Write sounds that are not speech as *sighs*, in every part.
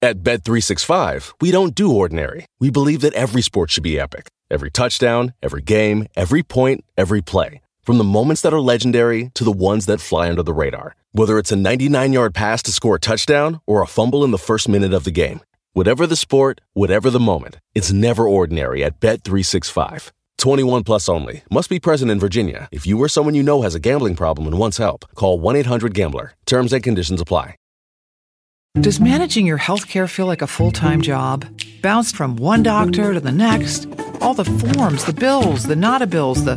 At Bet365, we don't do ordinary. We believe that every sport should be epic. Every touchdown, every game, every point, every play. From the moments that are legendary to the ones that fly under the radar. Whether it's a 99-yard pass to score a touchdown or a fumble in the first minute of the game. Whatever the sport, whatever the moment, it's never ordinary at Bet365. 21 plus only. Must be present in Virginia. If you or someone you know has a gambling problem and wants help, call 1-800-GAMBLER. Terms and conditions apply. Does managing your healthcare feel like a full-time job? Bounced from one doctor to the next? All the forms, the bills, the not a bills, the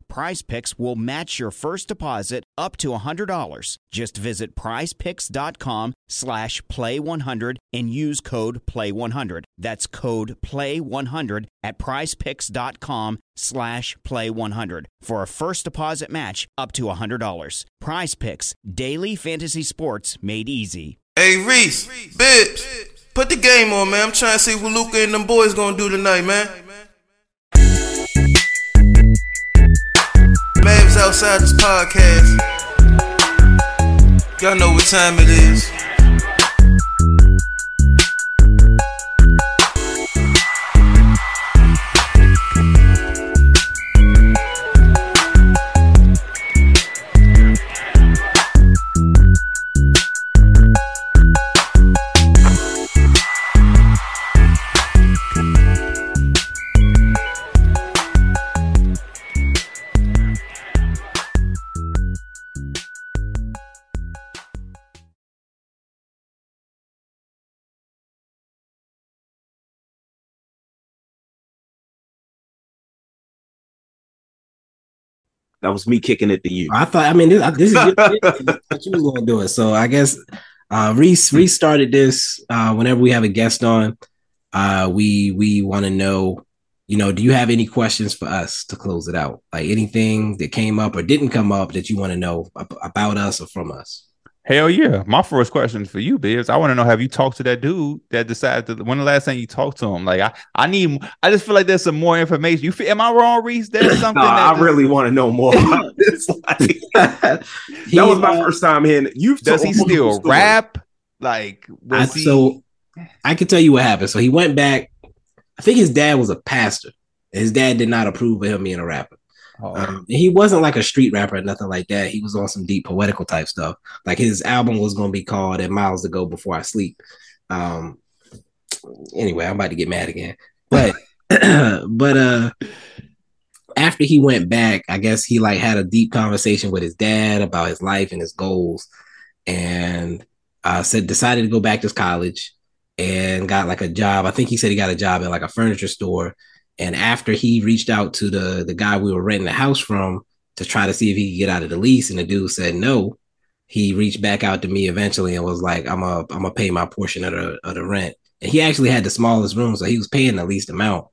Prize Picks will match your first deposit up to $100. Just visit prizepicks.com slash play100 and use code play100. That's code play100 at prizepicks.com slash play100 for a first deposit match up to $100. Prize Picks, daily fantasy sports made easy. Hey, Reese, Bibs, put the game on, man. I'm trying to see what Luka and them boys gonna do tonight, man. Mavs Outsiders podcast. Y'all know what time it is. That was me kicking it to you. I thought. I mean, this, this is *laughs* what you was going to do it. So I guess uh, Reese Reese started this. Uh, whenever we have a guest on, uh, we we want to know. You know, do you have any questions for us to close it out? Like anything that came up or didn't come up that you want to know about us or from us? Hell yeah. My first question for you, Bibs. I want to know have you talked to that dude that decided to when the last time you talked to him? Like I, I need I just feel like there's some more information. You feel am I wrong, Reese? There's *clears throat* something no, that I just, really want to know more *laughs* about this. Like, *laughs* *laughs* that was my uh, first time hearing it. You've does he still rap? Like, I, he? so I can tell you what happened. So he went back. I think his dad was a pastor. His dad did not approve of him being a rapper. Oh. Um, he wasn't like a street rapper or nothing like that. He was on some deep poetical type stuff. Like his album was going to be called "And Miles to Go Before I Sleep." Um, anyway, I'm about to get mad again. But *laughs* *clears throat* but uh, after he went back, I guess he like had a deep conversation with his dad about his life and his goals, and uh, said decided to go back to college and got like a job. I think he said he got a job at like a furniture store. And after he reached out to the the guy we were renting the house from to try to see if he could get out of the lease, and the dude said no, he reached back out to me eventually and was like, "I'm a I'm gonna pay my portion of the of the rent." And he actually had the smallest room, so he was paying the least amount.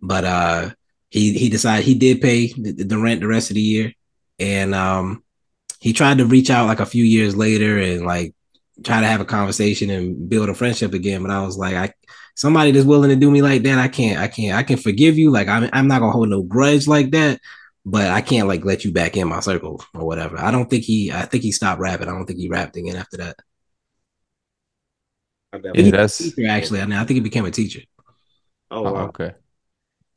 But uh, he he decided he did pay the, the rent the rest of the year, and um, he tried to reach out like a few years later and like try to have a conversation and build a friendship again. But I was like, I somebody that's willing to do me like that, I can't, I can't, I can forgive you. Like I'm, I'm not gonna hold no grudge like that, but I can't like let you back in my circle or whatever. I don't think he, I think he stopped rapping. I don't think he rapped again after that. Yeah, that's Teacher, actually, I, mean, I think he became a teacher. Oh, Oh, wow. okay.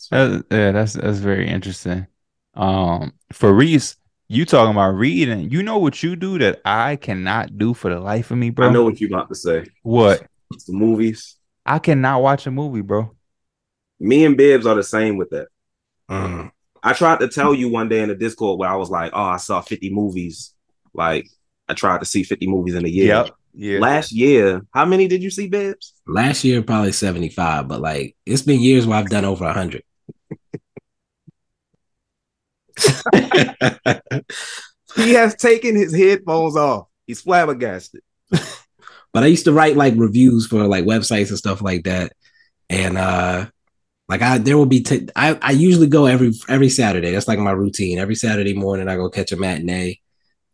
That- yeah, that's that's very interesting. Um, for Reese, you talking about reading? You know what you do that I cannot do for the life of me, bro? I know what you're about to say. What? It's the movies. I cannot watch a movie, bro. Me and Bibs are the same with that. Mm. I tried to tell you one day in the Discord where I was like, "Oh, I saw 50 movies." Like I tried to see 50 movies in a year. Yep. Yeah. Last year, how many did you see, Bibs? Last year, probably 75, but like it's been years where I've done over 100. *laughs* He has taken his headphones off. He's flabbergasted. *laughs* but I used to write like reviews for like websites and stuff like that. And uh like I there will be t- I I usually go every every Saturday. That's like my routine. Every Saturday morning I go catch a matinee.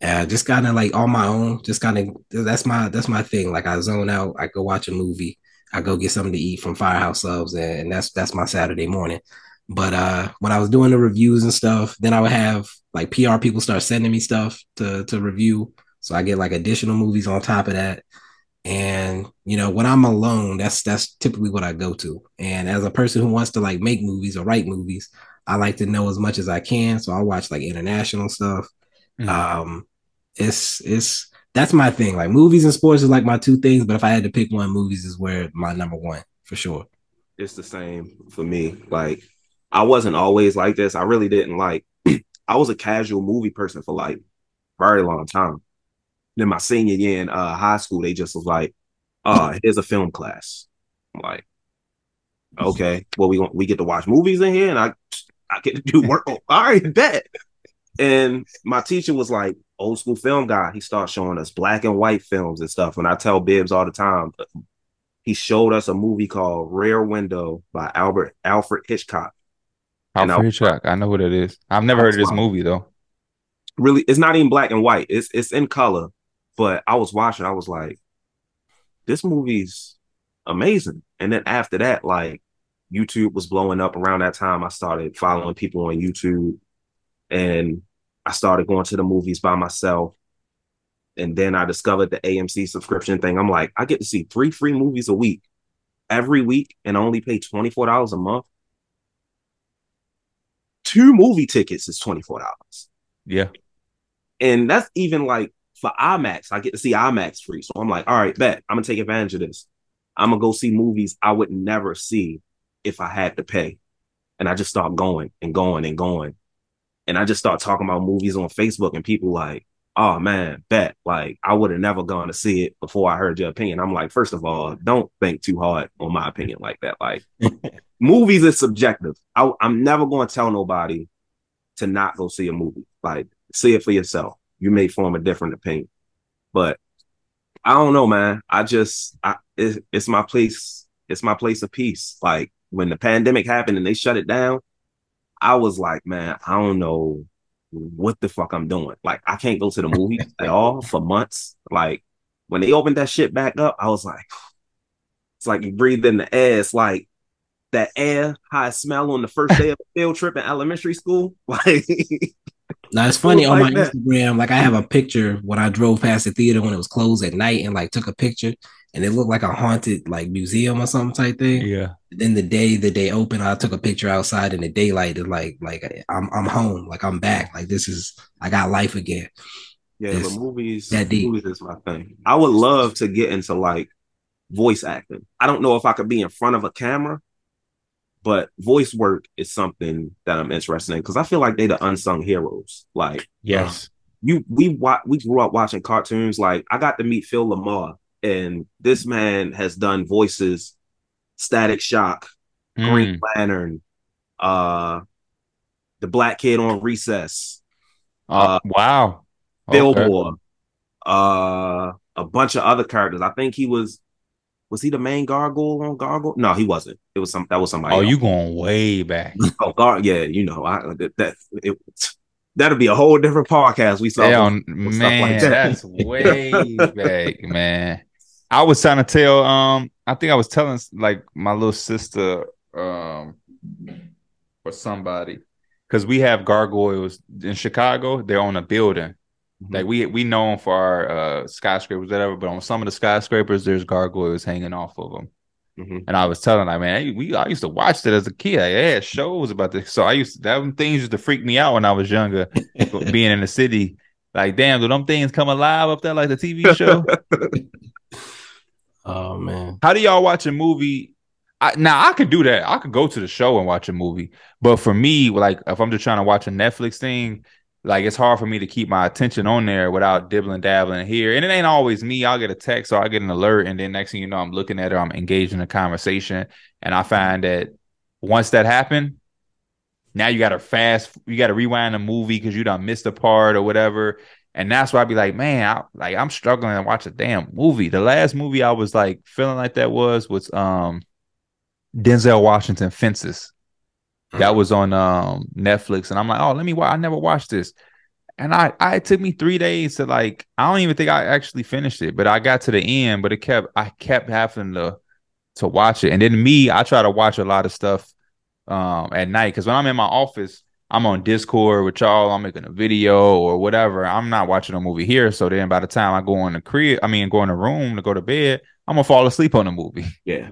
Uh just kind of like on my own. Just kind of that's my that's my thing. Like I zone out, I go watch a movie, I go get something to eat from Firehouse Subs and, and that's that's my Saturday morning. But uh when I was doing the reviews and stuff, then I would have like PR people start sending me stuff to to review. So I get like additional movies on top of that. And you know, when I'm alone, that's that's typically what I go to. And as a person who wants to like make movies or write movies, I like to know as much as I can. So I watch like international stuff. Mhm. Um it's it's that's my thing. Like movies and sports is like my two things, but if I had to pick one, movies is where my number one for sure. It's the same for me. Like I wasn't always like this. I really didn't like. *clears throat* I was a casual movie person for like very long time. Then my senior year in uh, high school, they just was like, "Uh, here's a film class." I'm like, okay, well we we get to watch movies in here, and I I get to do *laughs* work. All right, bet. And my teacher was like, old school film guy. He started showing us black and white films and stuff. And I tell Bibs all the time, he showed us a movie called Rear Window by Albert Alfred Hitchcock. Alfred I- Hitchcock. I know what it is. I've never heard of this movie though. Really, it's not even black and white. It's it's in color. But I was watching, I was like, this movie's amazing. And then after that, like YouTube was blowing up around that time. I started following people on YouTube and I started going to the movies by myself. And then I discovered the AMC subscription thing. I'm like, I get to see three free movies a week every week and only pay $24 a month. Two movie tickets is $24. Yeah. And that's even like for IMAX, I get to see IMAX free. So I'm like, all right, bet I'm gonna take advantage of this. I'm gonna go see movies I would never see if I had to pay. And I just start going and going and going. And I just start talking about movies on Facebook, and people like, oh man, bet. Like I would have never gone to see it before I heard your opinion. I'm like, first of all, don't think too hard on my opinion like that. Like *laughs* movies is subjective. I, I'm never going to tell nobody to not go see a movie. Like, see it for yourself. You may form a different opinion, but I don't know, man. I just, I, it, it's my place. It's my place of peace. Like when the pandemic happened and they shut it down, I was like, man, I don't know what the fuck I'm doing. Like, I can't go to the movies at *laughs* all for months. Like when they opened that shit back up, I was like, *sighs* it's like you breathe in the air. It's like that air, how it smell on the first day of a field trip in elementary school. *laughs* Like, Now it's funny on like my that. Instagram, like I have a picture when I drove past the theater when it was closed at night and like took a picture. and it looked like a haunted like museum or something type thing. Yeah. Then the day that they opened, I took a picture outside in the daylight. And like like I'm I'm home, like I'm back, like this is I got life again. Yeah, It's the movies, that deep. movies is my thing. I would love to get into like voice acting. I don't know if I could be in front of a camera, but voice work is something that I'm interested in because I feel like they're the unsung heroes. Like Yes. you we wa- we grew up watching cartoons. Like I got to meet Phil LaMarr, and this man has done voices, Static Shock, Green Lantern, uh, the Black Kid on Recess, Uh, wow. Okay. Billboard, uh, a bunch of other characters. I think he was. Was he the main gargoyle on Gargoyle? No, he wasn't. It was some. That was somebody. Oh, else. you going way back. *laughs* Oh, Gar. Yeah, you know, I that, that it, that'd be a whole different podcast. We saw Hell, with- with man, that's way *laughs* back, man. I was trying to tell, um, I think I was telling like my little sister, um, or somebody, because we have gargoyles in Chicago. They're on a building. Like we we known for our uh skyscrapers, whatever, but on some of the skyscrapers, there's gargoyles hanging off of them. Mhm. And I was telling like, man, hey, we I used to watch that as a kid. I had shows about this. So I used to that things used to freak me out when I was younger, *laughs* being in the city. Like, damn, do them things come alive up there like the TV show? *laughs* Oh man. How do y'all watch a movie? I, now I could do that. I could go to the show and watch a movie, but for me, like if I'm just trying to watch a Netflix thing, like it's hard for me to keep my attention on there without dibbling dabbling here. And it ain't always me. I'll get a text or I get an alert, and then next thing you know, I'm looking at it, I'm engaged in a conversation, and I find that once that happened, now you got to fast, you got to rewind the movie because you done missed a part or whatever. And that's why I'd be like, man, I, like I'm struggling to watch a damn movie. The last movie I was like feeling like that was was um Denzel Washington Fences. That was on um Netflix, and I'm like, oh, let me watch. I never watched this, and I, I it took me three days to like. I don't even think I actually finished it, but I got to the end. But it kept, I kept having to to watch it, and then me, I try to watch a lot of stuff um at night because when I'm in my office, I'm on Discord with y'all. I'm making a video or whatever. I'm not watching a movie here, so then by the time I go in the crib, I mean, go in the room to go to bed, I'm gonna fall asleep on the movie. Yeah.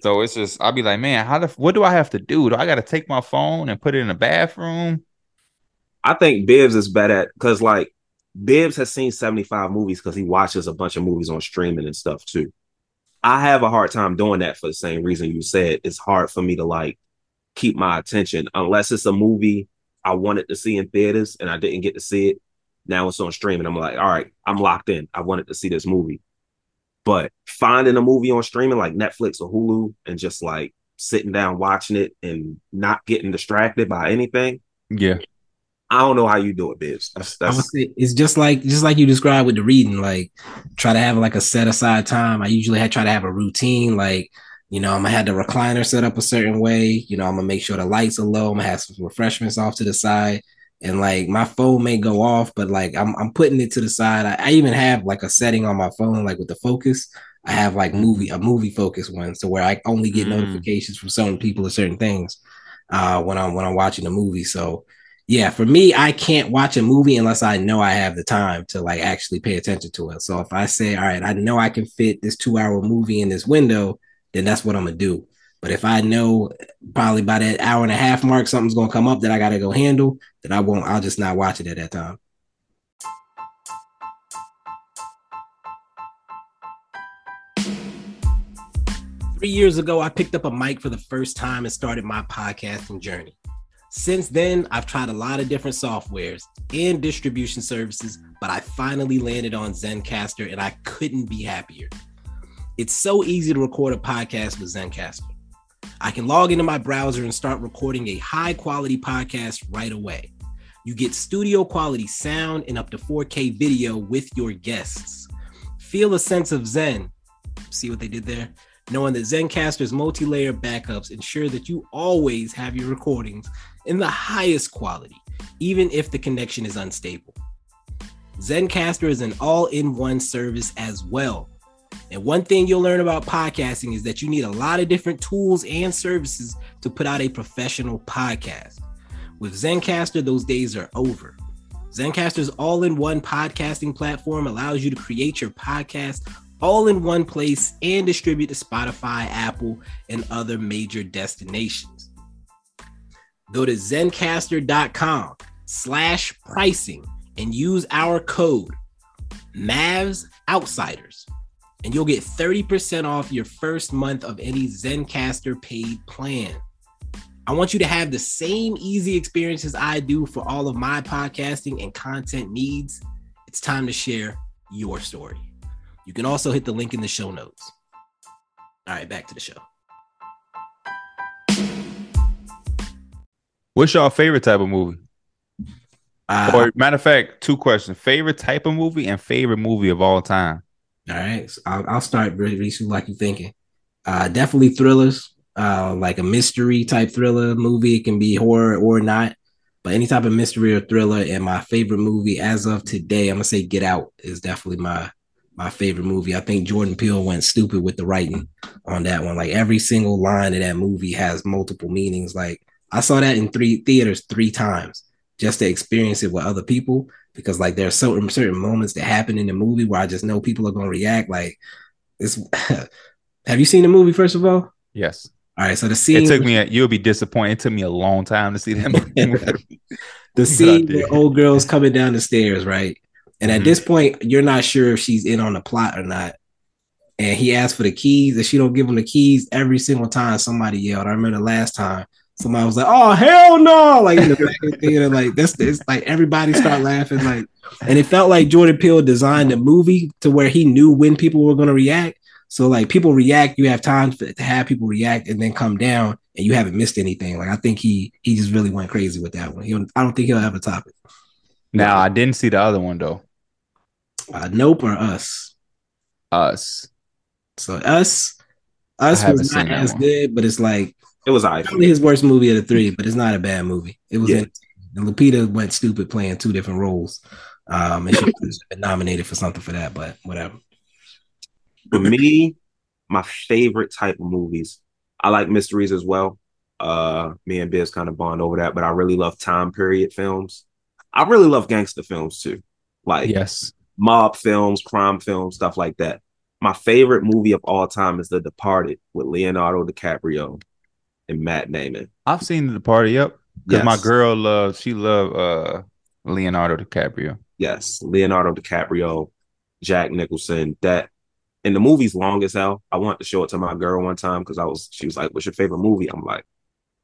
So it's just I'll be like, man, how the what do I have to do? Do I got to take my phone and put it in the bathroom? I think Bibs is bad at because like Bibs has seen 75 movies because he watches a bunch of movies on streaming and stuff too. I have a hard time doing that for the same reason you said. It's hard for me to like keep my attention unless it's a movie I wanted to see in theaters and I didn't get to see it. Now it's on streaming. I'm like, all right, I'm locked in. I wanted to see this movie. But finding a movie on streaming like Netflix or Hulu and just like sitting down watching it and not getting distracted by anything, Yeah. I don't know how you do it, Bibs. That's, that's say it's just like just like you described with the reading. Like try to have like a set aside time. I usually had try to have a routine. Like you know, I'm gonna have the recliner set up a certain way. You know, I'm gonna make sure the lights are low. I'm gonna have some refreshments off to the side, and like my phone may go off, but like I'm I'm putting it to the side. I, I even have like a setting on my phone, like with the focus. I have like movie a movie focus one, so where I only get Mm. notifications from certain people or certain things uh, when I'm when I'm watching a movie. So yeah, for me, I can't watch a movie unless I know I have the time to like actually pay attention to it. So if I say, all right, I know I can fit this two hour movie in this window, then that's what I'm gonna do. But if I know probably by that hour and a half mark something's gonna come up that I gotta go handle, then I won't. I'll just not watch it at that time. Three years ago, I picked up a mic for the first time and started my podcasting journey. Since then, I've tried a lot of different softwares and distribution services, but I finally landed on Zencastr and I couldn't be happier. It's so easy to record a podcast with Zencastr. I can log into my browser and start recording a high quality podcast right away. You get studio quality sound and up to 4K video with your guests. Feel a sense of Zen. See what they did there? Knowing that Zencastr's multi layer backups ensure that you always have your recordings in the highest quality, even if the connection is unstable. Zencastr is an all in one service as well. And one thing you'll learn about podcasting is that you need a lot of different tools and services to put out a professional podcast. With Zencastr, those days are over. Zencastr's all in one podcasting platform allows you to create your podcast all in one place and distribute to Spotify, Apple, and other major destinations. Go to zencastr.com slash pricing and use our code Mavs Outsiders, and you'll get 30% off your first month of any Zencastr paid plan. I want you to have the same easy experiences I do for all of my podcasting and content needs. It's time to share your story. You can also hit the link in the show notes. All right, back to the show. What's your favorite type of movie? Uh, or matter of fact, two questions: favorite type of movie and favorite movie of all time. All right, so I'll, I'll start Reese, like you're thinking. Uh, definitely thrillers, uh, like a mystery type thriller movie. It can be horror or not, but any type of mystery or thriller. And my favorite movie as of today, I'm gonna say Get Out is definitely my my favorite movie. I think Jordan Peele went stupid with the writing on that one. Like every single line of that movie has multiple meanings. Like I saw that in three theaters three times just to experience it with other people because like there are certain certain moments that happen in the movie where I just know people are gonna react. Like this *laughs* have you seen the movie first of all? Yes. All right, so the scene it took me a, you'll be disappointed. It took me a long time to see that *laughs* movie. the scene where old girl's coming down the stairs, right? And at Mhm. this point, you're not sure if she's in on the plot or not. And he asked for the keys, and she don't give him the keys every single time. Somebody yelled. I remember the last time somebody was like, "Oh hell no!" Like in the back of the theater, like that's it's like everybody start laughing. Like, and it felt like Jordan Peele designed the movie to where he knew when people were going to react. So like people react, you have time for, to have people react and then come down, and you haven't missed anything. Like I think he he just really went crazy with that one. He, I don't think he'll ever top it. Now I didn't see the other one though. Uh, nope or us. Us. So us, us was not as one. good, but it's like It was I. probably his worst movie of the three, but it's not a bad movie. It was Yeah. and Lupita went stupid playing two different roles. Um, and she was nominated for something for that, but whatever. For me, my favorite type of movies. I like mysteries as well. Uh, me and Biz kind of bond over that, but I really love time period films. I really love gangster films too, like Yes. mob films, crime films, stuff like that. My favorite movie of all time is The Departed with Leonardo DiCaprio and Matt Damon. I've seen The Departed. Yep. Because my girl loves she loved uh Leonardo DiCaprio. Yes, Leonardo DiCaprio, Jack Nicholson. That and the movie's long as hell. I wanted to show it to my girl one time because I was she was like, "What's your favorite movie?" I'm like,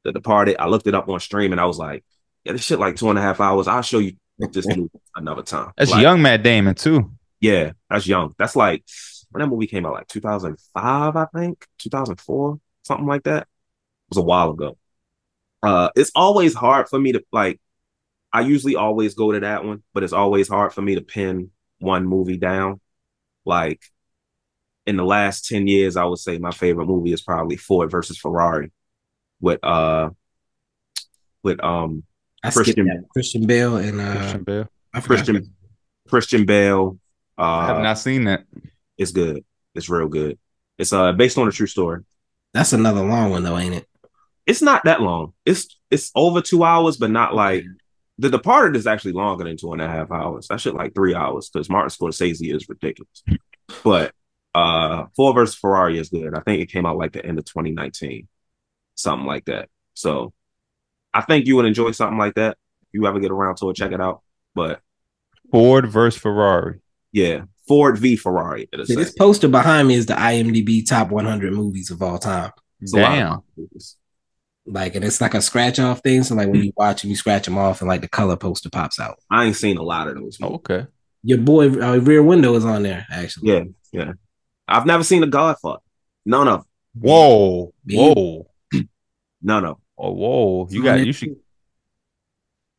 The Departed. I looked it up on stream and I was like, "Yeah, this shit like two and a half hours. I'll show you this movie *laughs* another time." That's Like, young Matt Damon too. Yeah, that's young. That's like when that movie came out, like 2005, I think, 2004, something like that. It was a while ago. Uh, it's always hard for me to like. I usually always go to that one, but it's always hard for me to pin one movie down. Like in the last 10 years, I would say my favorite movie is probably Ford versus Ferrari with uh with um I Christian that. Christian Bale and uh, Christian Bale. Christian Christian Bale. Uh, I have not seen that. It's good. It's real good. It's uh based on a true story. That's another long one though, ain't it? It's not that long. It's it's over two hours, but not like the Departed is actually longer than two and a half hours. That shit like three hours because Martin Scorsese is ridiculous. *laughs* But uh Ford versus Ferrari is good. I think it came out like the end of 2019, something like that. So I think you would enjoy something like that. If you ever get around to it, check it out. But Ford versus Ferrari. yeah, Ford v Ferrari. it'll See, this poster behind me is the IMDb top 100 movies of all time. It's a lot of Damn. Movies. Like, and it's like a scratch off thing. So, like, when you watch them, you scratch them off, and like the color poster pops out. I ain't seen a lot of those. movies. Okay. Your boy uh, Rear Window is on there, actually. Yeah, yeah. I've never seen a Godfather. None of Whoa. Me Whoa. *clears throat* none of. Oh, whoa. You got you should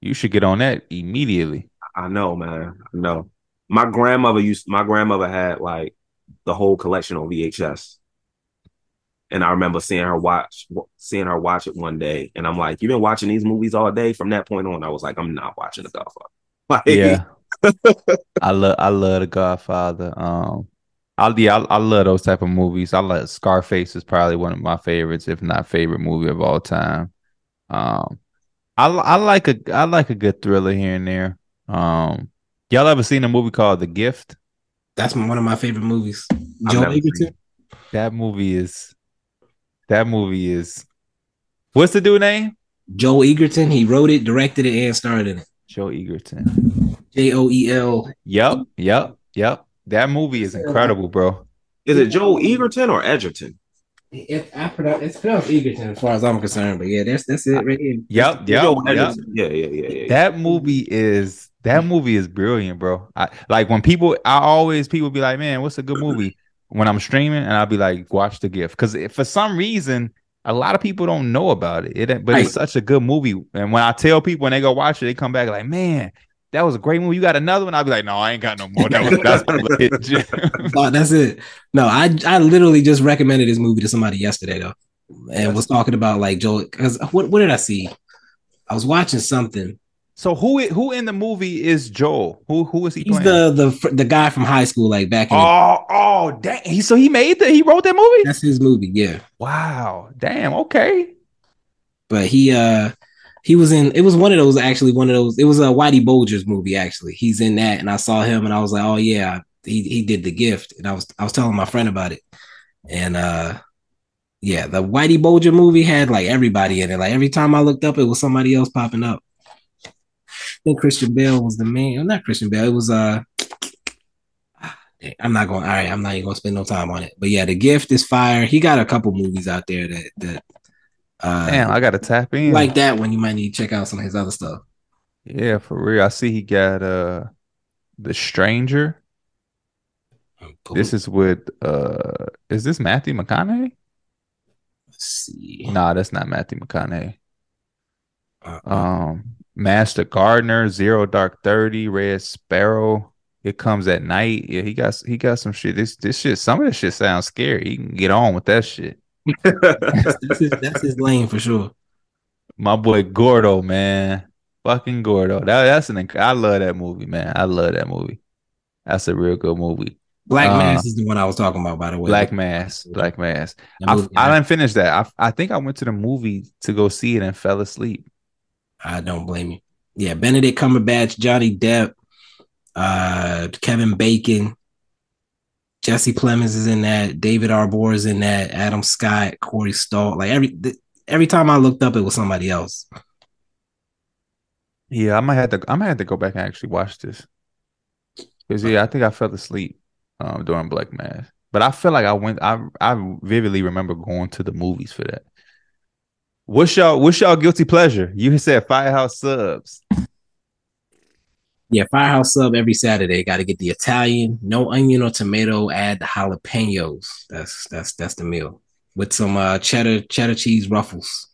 you should get on that immediately. I know, man. I know. My grandmother used. My grandmother had like the whole collection on VHS, and I remember seeing her watch, seeing her watch it one day, and I'm like, "You've been watching these movies all day." From that point on, I was like, "I'm not watching The Godfather." *laughs* Like, Yeah. *laughs* I love I love the Godfather. Um I yeah, I, I love those type of movies. I like Scarface is probably one of my favorites, if not favorite movie of all time. Um I I like a I like a good thriller here and there. Um y'all ever seen a movie called The Gift? That's one of my favorite movies. Joe Egerton. That movie is. That movie is. What's the dude name? Joe Egerton. He wrote it, directed it, and starred in it. Joe Egerton. J O E L. Yep, yep, yep. That movie is incredible, bro. Is it Joe Egerton or Edgerton? It, I pronounce, it's pronounced Egerton as far as I'm concerned, but yeah, that's that's it right here. Yep, yep, Joe yep. Edgerton. Yeah, yeah, yeah, yeah. That movie is that movie is brilliant, bro. I like when people I always people be like, "Man, what's a good movie?" When I'm streaming and I'll be like, "Watch The Gift." Cuz for some reason a lot of people don't know about it. It but it's such a good movie. And when I tell people and they go watch it, they come back like, "Man, that was a great movie. You got another one?" I'll be like, "No, I ain't got no more." That was that's *laughs* legit *laughs* gem." Oh, that's it. No, I I literally just recommended this movie to somebody yesterday though, and was talking about like Joe. Because what what did I see? I was watching something. So who who in the movie is Joel? Who who is he He's playing? the the the guy from high school, like back in. Oh, oh, dang. He, so he made that. He wrote that movie. That's his movie, yeah. Wow. Damn. Okay. But he uh he was in. It was one of those actually. One of those. It was a Whitey Bulger's movie actually. He's in that, and I saw him, and I was like, oh yeah, he he did the gift, and I was I was telling my friend about it, and uh. Yeah, the Whitey Bulger movie had like everybody in it. Like every time I looked up, it was somebody else popping up. I think Christian Bale was the man. Well, not Christian Bale. It was uh I'm not going all right, I'm not even gonna spend no time on it. But yeah, the gift is fire. He got a couple movies out there that that uh Damn, I gotta tap in. like that one. You might need to check out some of his other stuff. Yeah, for real. I see he got uh the stranger. This is with uh is this Matthew McConaughey? Let's see. Nah, that's not Matthew McConaughey. Uh, Um Master Gardener, Zero Dark Thirty, Red Sparrow. It comes at night. Yeah, he got he got some shit. This this shit, some of this shit sounds scary. He can get on with that shit. that's, that's his, that's his lane for sure. My boy Gordo, man. Fucking Gordo. That, that's an I love that movie, man. I love that movie. That's a real good movie. Black Uh, Mass is the one I was talking about, by the way. Black Mass. Black Mass. I, I didn't finish that. I, I think I went to the movie to go see it and fell asleep. I don't blame you. Yeah, Benedict Cumberbatch, Johnny Depp, uh, Kevin Bacon, Jesse Plemons is in that, David Harbour is in that, Adam Scott, Corey Stoll. Like every th- every time I looked up, it was somebody else. Yeah, I might have to I might have to go back and actually watch this. Cause yeah, I think I fell asleep um during Black Mass. But I feel like I went I I vividly remember going to the movies for that. What's y'all what's y'all guilty pleasure? You said Firehouse subs. Yeah, Firehouse sub every Saturday. Got to get the Italian, no onion or tomato. Add the jalapenos. That's that's that's the meal with some uh, cheddar cheddar cheese ruffles.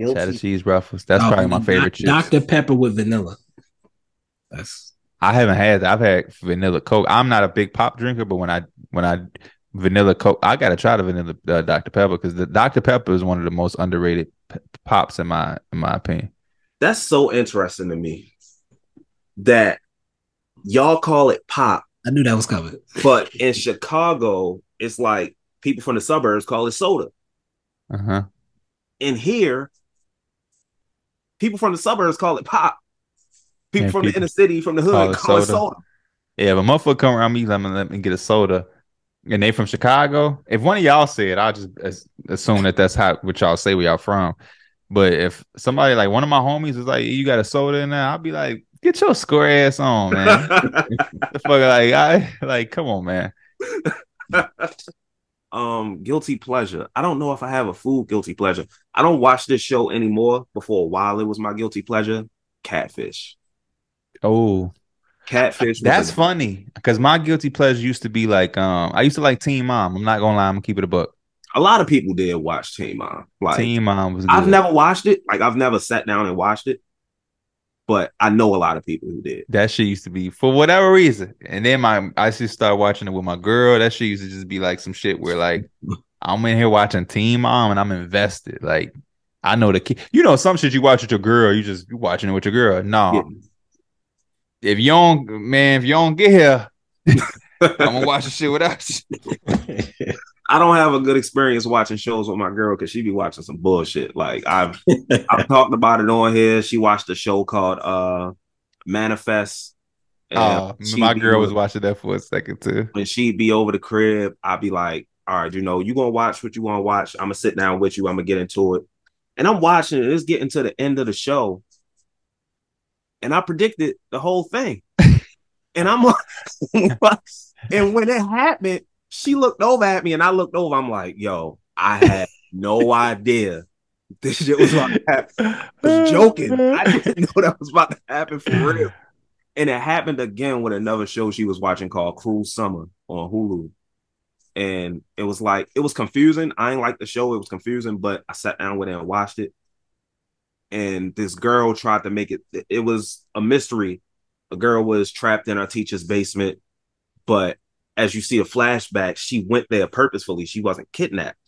Cheddar cheese ruffles. That's Oh, probably my Doc- favorite chips. Dr Pepper with vanilla. That's I haven't had that. I've had vanilla Coke. I'm not a big pop drinker, but when I when I vanilla Coke, I gotta try the vanilla uh, Dr Pepper because the Dr Pepper is one of the most underrated p- pops in my in my opinion. That's so interesting to me that y'all call it pop, I knew that was coming. but in Chicago, it's like people from the suburbs call it soda. Uh huh. In here, people from the suburbs call it pop. People And from the inner city, from the hood, call call, it it soda. soda. Yeah, but motherfucker come around me, let me let me get a soda, and they from Chicago. If one of y'all say it, I'll just assume that that's how what y'all say where y'all from. But if somebody like one of my homies is like, "You got a soda in there," I'll be like, "Get your square ass on, man." *laughs* the fuck, like I like, come on, man. *laughs* um, guilty pleasure. I don't know if I have a food guilty pleasure. I don't watch this show anymore. Before a while, it was my guilty pleasure. Catfish. Oh, Catfish. That's a- funny because my guilty pleasure used to be like, um, I used to like Teen Mom. I'm not gonna lie, I'm gonna keep it a book. A lot of people did watch Teen Mom. Like Teen Mom was. Good. I've never watched it. Like I've never sat down and watched it, but I know a lot of people who did. That shit used to be for whatever reason, and then my I just started watching it with my girl. That shit used to just be like some shit where like *laughs* I'm in here watching Teen Mom and I'm invested. Like I know the kid. You know some shit you watch with your girl. You just you watching it with your girl. No, if you don't, man, if you don't get here, I'm gonna watch the shit without you. I don't have a good experience watching shows with my girl because she be watching some bullshit. Like I've I've *laughs* talked about it on here. She watched a show called uh Manifest, Oh, my girl was watching that for a second too. when she'd be over the crib, I'd be like, all right, you know, you gonna watch what you want to watch. I'm gonna sit down with you. I'm gonna get into it. And I'm watching it. It's getting to the end of the show. And I predicted the whole thing. *laughs* and I'm like, *laughs* and when it happened, she looked over at me and I looked over. I'm like, yo, I had no *laughs* idea this shit was about to happen. I was joking. I didn't know that was about to happen for real. And it happened again with another show she was watching called Cruel Summer on Hulu. And it was like, it was confusing. I ain't like the show. It was confusing, but I sat down with it and watched it. And this girl tried to make it, it was a mystery. A girl was trapped in her teacher's basement, but as you see a flashback, she went there purposefully. She wasn't kidnapped.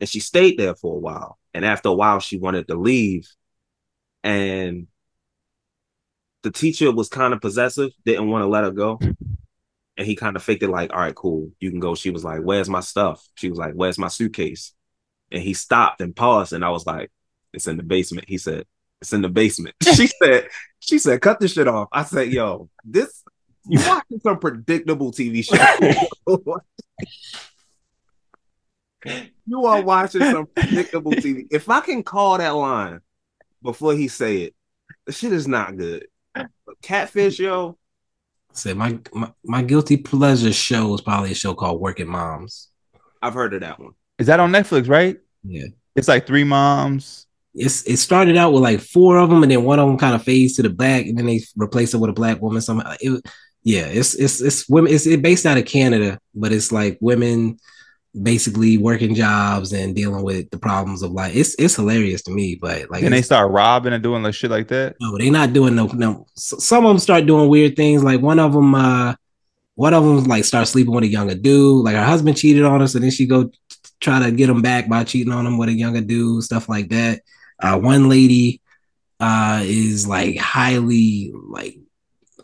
And she stayed there for a while. And after a while, she wanted to leave. And the teacher was kind of possessive, didn't want to let her go. And he kind of faked it like, all right, cool, you can go. She was like, Where's my stuff? She was like, Where's my suitcase? And he stopped and paused. And I was like, It's in the basement. He said, It's in the basement. *laughs* she said, She said, cut this shit off. I said, Yo, this you watching some predictable TV show. *laughs* *laughs* you are watching some predictable TV. If I can call that line before he say it, the shit is not good. Catfish, yo. Say my, my my guilty pleasure show is probably a show called Working Moms. I've heard of that one. Is that on Netflix, right? Yeah. It's like three moms. It's it started out with like four of them, and then one of them kind of fades to the back, and then they replace it with a black woman. Somehow, it, yeah, it's it's it's women. It's it based out of Canada, but it's like women basically working jobs and dealing with the problems of life. It's it's hilarious to me, but like and they start robbing and doing like shit like that. no, they're not doing no no. Some of them start doing weird things. Like one of them, uh, one of them like start sleeping with a younger dude. Like her husband cheated on her, so then she go try to get him back by cheating on him with a younger dude. Stuff like that. Uh, one lady, uh, is like highly like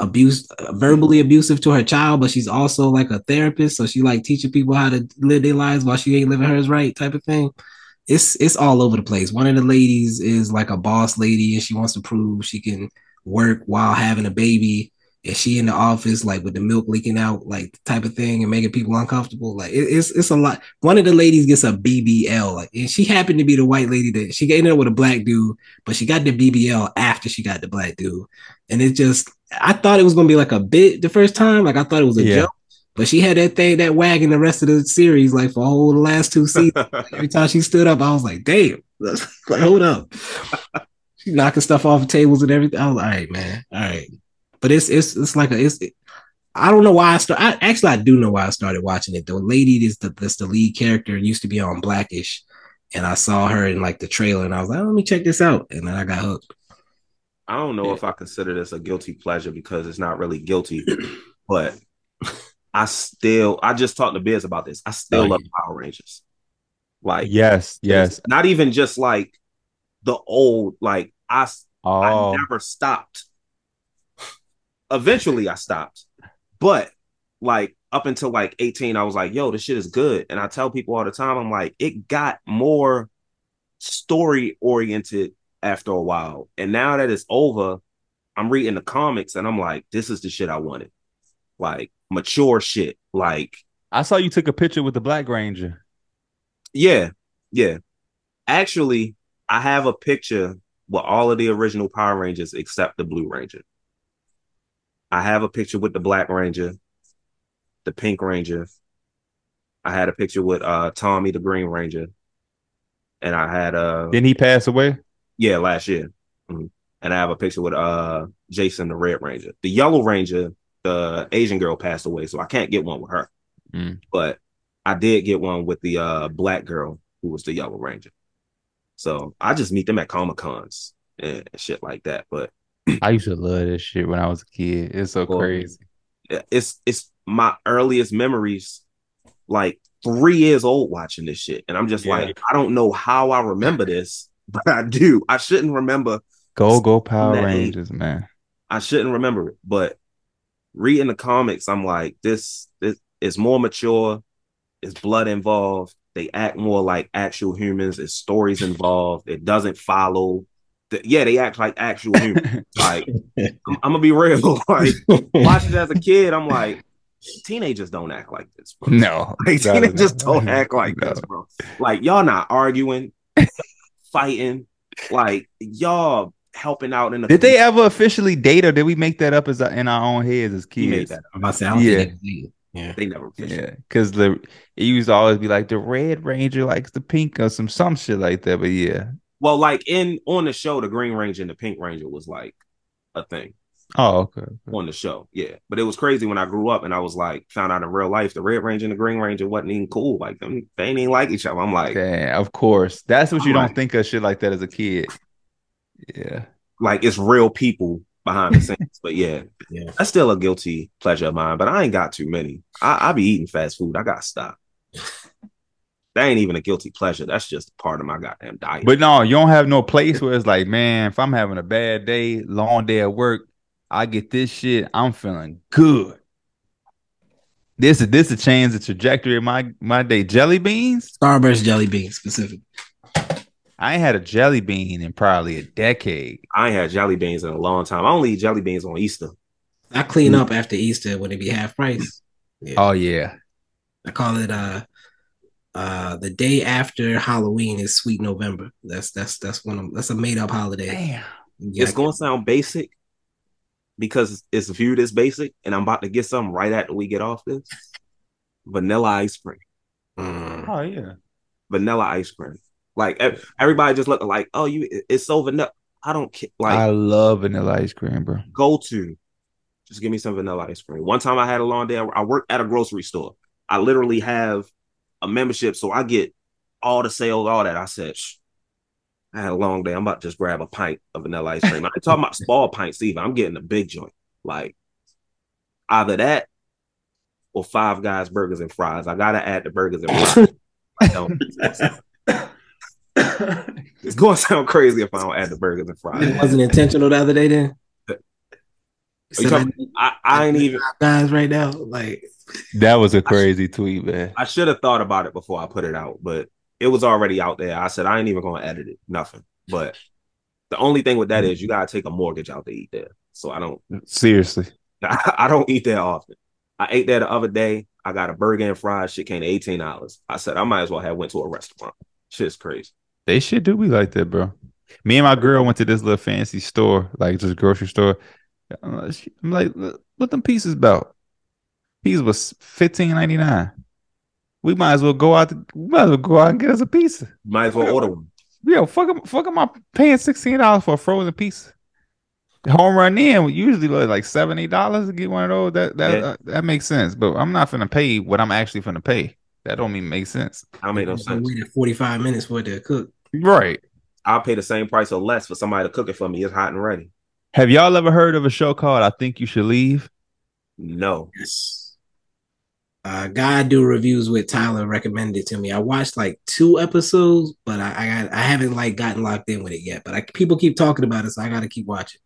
abuse verbally abusive to her child, but she's also like a therapist, so she like teaching people how to live their lives while she ain't living hers right, type of thing it's it's all over the place. One of the ladies is like a boss lady and she wants to prove she can work while having a baby. And she in the office like with the milk leaking out, like type of thing, and making people uncomfortable. Like it- it's it's a lot. One of the ladies gets a BBL, like, and she happened to be the white lady that she ended up with a black dude, but she got the BBL after she got the black dude. And it just, I thought it was gonna be like a bit the first time, like I thought it was a Yeah. joke. But she had that thing, that wagon the rest of the series, like for all the last two seasons. *laughs* Every time she stood up, I was like, damn, *laughs* like, hold up. She's knocking stuff off the tables and everything. I was like, all right, man. All right. But it's it's it's like a it's I don't know why I start I actually I do know why I started watching it. The lady is the that's the lead character and used to be on Blackish. And I saw her in like the trailer and I was like, oh, let me check this out. And then I got hooked. I don't know if I consider this a guilty pleasure because it's not really guilty, *clears throat* but I still I just talked to Biz about this. I still Oh, love Power Rangers. Like Yes, yes. not even just like the old, like I Oh, never stopped. Eventually I stopped. But like up until like 18, I was like, yo, this shit is good. And I tell people all the time, I'm like, it got more story oriented after a while. And now that it's over, I'm reading the comics and I'm like, this is the shit I wanted. Like mature shit. Like, I saw you took a picture with the Black Ranger. yeah, yeah. Actually, I have a picture with all of the original Power Rangers except the Blue Ranger. I have a picture with the Black Ranger, the Pink Ranger. I had a picture with uh Tommy the Green Ranger. And I had uh Didn't he pass away? yeah, last year. Mhm. And I have a picture with uh Jason the Red Ranger. The Yellow Ranger, the Asian girl passed away, so I can't get one with her. Mm. But I did get one with the uh black girl who was the Yellow Ranger. So I just meet them at Comic Cons and shit like that. But I used to love this shit when I was a kid. It's so Well, crazy. it's it's my earliest memories, like three years old watching this shit. And I'm just Yeah. like, I don't know how I remember this, *laughs* but I do. I shouldn't remember Go go Power that age. Rangers, man. I shouldn't remember it, but reading the comics, I'm like, this this is more mature. It's blood involved. They act more like actual humans. It's stories involved. It doesn't follow yeah, they act like actual humans. *laughs* like I'm, I'm gonna be real. *laughs* like watching it as a kid, I'm like, teenagers don't act like this, bro. No, *laughs* Like no, teenagers no. don't act like this, bro. Like y'all not arguing, fighting, like y'all helping out in the Did they ever officially date, or did we make that up as in our own heads as He made kids? that up. I'm about I don't Yeah. they, yeah. They never officially. Yeah, because the it used to always be like the Red Ranger likes the pink or some some shit like that. But yeah, Well, like in on the show, the Green Ranger and the Pink Ranger was like a thing oh okay. on the show. Yeah. But it was crazy when I grew up and I was like found out in real life the Red Ranger and the Green Ranger wasn't even cool. Like them they ain't even like each other. I'm like, Damn, of course. That's what you I'm don't think of shit like that as a kid. Yeah. like it's real people behind the scenes. But yeah, Yeah. that's still a guilty pleasure of mine. But I ain't got too many. I, I be eating fast food. I gotta stop. That ain't even a guilty pleasure. That's just part of my goddamn diet. But no, you don't have no place where it's like, man, if I'm having a bad day, long day at work, I get this shit, I'm feeling good. This is this to change the trajectory of my my day. Jelly beans? Starburst jelly beans specific. I ain't had a jelly bean in probably a decade. I ain't had jelly beans in a long time. I only eat jelly beans on Easter. I clean up after Easter when it be half price. Yeah. Oh yeah. I call it uh uh the day after Halloween is Sweet November. That's that's that's one of that's a made up holiday. Damn. Yeah, It's gonna sound basic because it's viewed as basic, and I'm about to get something right after we get off this. Vanilla ice cream. Mm. Oh yeah. Vanilla ice cream. Like everybody just looking like, oh, you it's so vanilla. I don't care. Like I love vanilla ice cream, bro. go to. Just give me some vanilla ice cream. One time I had a long day. I I work at a grocery store. I literally have a membership, so I get all the sales, all that. I said, Shh. I had a long day. I'm about to just grab a pint of vanilla ice cream. I ain't talking about small pints either. I'm getting a big joint. Like either that or Five Guys burgers and fries. I gotta add the burgers and fries. I don't. *laughs* It's gonna sound crazy if I don't add the burgers and fries. It wasn't intentional the other day then. Are you talking- I, I ain't even. guys right now. Like That was a crazy tweet, man. I should have thought about it before I put it out, but it was already out there. I said I ain't even gonna edit it, nothing. But the only thing with that mm-hmm. is you gotta take a mortgage out to eat there. So I don't, mm, Seriously. *laughs* I don't eat there often. I ate there the other day. I got a burger and fries. Shit came to eighteen dollars. I said I might as well have went to a restaurant. Shit's crazy. They should do be like that, bro. Me and my girl went to this little fancy store, like just grocery store. I'm like, she- I'm like, what them pieces about? Piece was fifteen ninety nine. We might as well go out. To, we might as well go out and get us a pizza. Might as well order one. Yo, fuck, am- fuck, am I paying sixteen dollars for a frozen pizza? Home run in usually like like seven eight dollars to get one of those. That that Yeah. uh, that makes sense. But I'm not finna pay what I'm actually finna pay. That don't even make sense. I made no sense. waited 45 minutes for it to cook. Right. I'll pay the same price or less for somebody to cook it for me. It's hot and ready. Have y'all ever heard of a show called I Think You Should Leave? No. Yes. Uh, guy I do reviews with Tyler recommended to me. I watched like two episodes, but I I, got, I haven't like gotten locked in with it yet. But I, people keep talking about it, so I got to keep watching.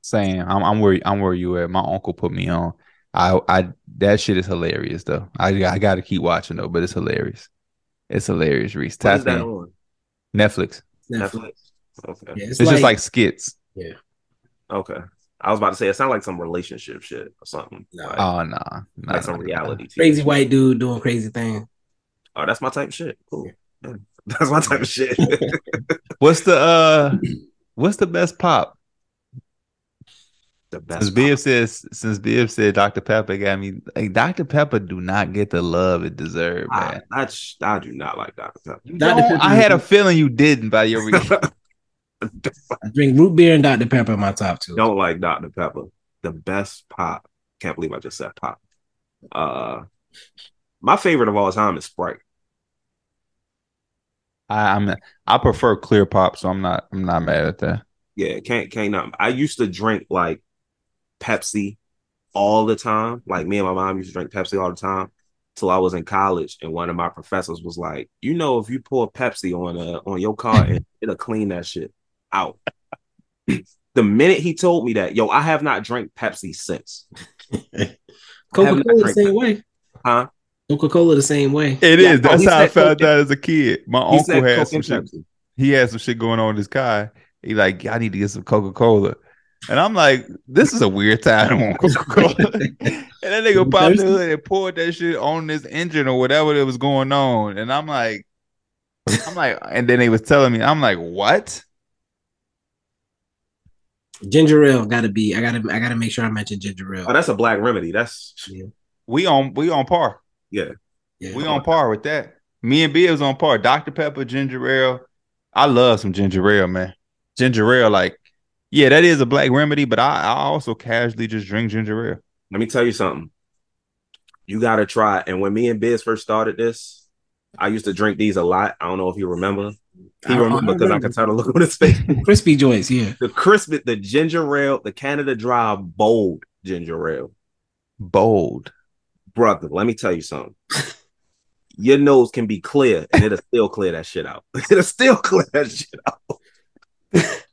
Saying I'm I'm where I'm where you at. My uncle put me on. I I that shit is hilarious though. I I got to keep watching though, but it's hilarious. It's hilarious, Reese. What is Tap that in. on? Netflix. Netflix. Okay. Yeah, It's, just like skits. yeah. Okay. I was about to say it sounds like some relationship shit or something. No. Like, Oh nah, nah, like some nah, reality. TV. Crazy white dude doing crazy things. Oh, that's my type of shit. Cool. Yeah. That's my type of shit. *laughs* What's the uh what's the best pop? the Since best. Bibb says since Bibb said Dr. Pepper got me like Dr. Pepper do not get the love it deserves, I, man. I, I do not like Dr. Pepper. Dr. Pepper I had a feeling you didn't by your reaction. *laughs* I drink root beer and Dr. Pepper in my top two. Don't like Dr. Pepper. The best pop. Can't believe I just said pop. Uh, my favorite of all time is Sprite. I, I'm I prefer clear pop, so I'm not I'm not mad at that. Yeah, can't can't not. I used to drink like Pepsi all the time. Like me and my mom used to drink Pepsi all the time till I was in college, and one of my professors was like, "You know, if you pour Pepsi on uh on your car, and *laughs* it'll clean that shit out." the minute he told me that, yo, I have not drank Pepsi since. Coca Cola the same Pepsi. way. Huh? Coca Cola the same way. It Yeah, is. no, That's how I said found Coke out as a kid. My He uncle had Coke some shit. Pepsi. He had some shit going on with his car, He like, I need to get some Coca Cola. And I'm like, this is a weird time on Coca Cola. *laughs* and then they go pop the hood and poured that shit on this engine or whatever that was going on. And I'm like, I'm like, and then they was telling me, I'm like, what? Ginger ale gotta be. I gotta. I gotta make sure I mention ginger ale. Oh, that's a black remedy. That's yeah. We on we on par. Yeah. Yeah. We on par with that. Me and B was on par. Dr. Pepper, ginger ale. I love some ginger ale, man. Ginger ale, like, yeah, that is a black remedy, but I, I also casually just drink ginger ale. Let me tell you something. You gotta try. And when me and Biz first started this, I used to drink these a lot. I don't know if you remember. He I- I remember because I remember. could tell the look on his face. *laughs* Crispy joints, yeah. the crispy, the ginger ale, the Canada Dry bold ginger ale. Bold. Brother, let me tell you something. Your nose can be clear and it'll still clear that shit out. *laughs* it'll still clear that shit out.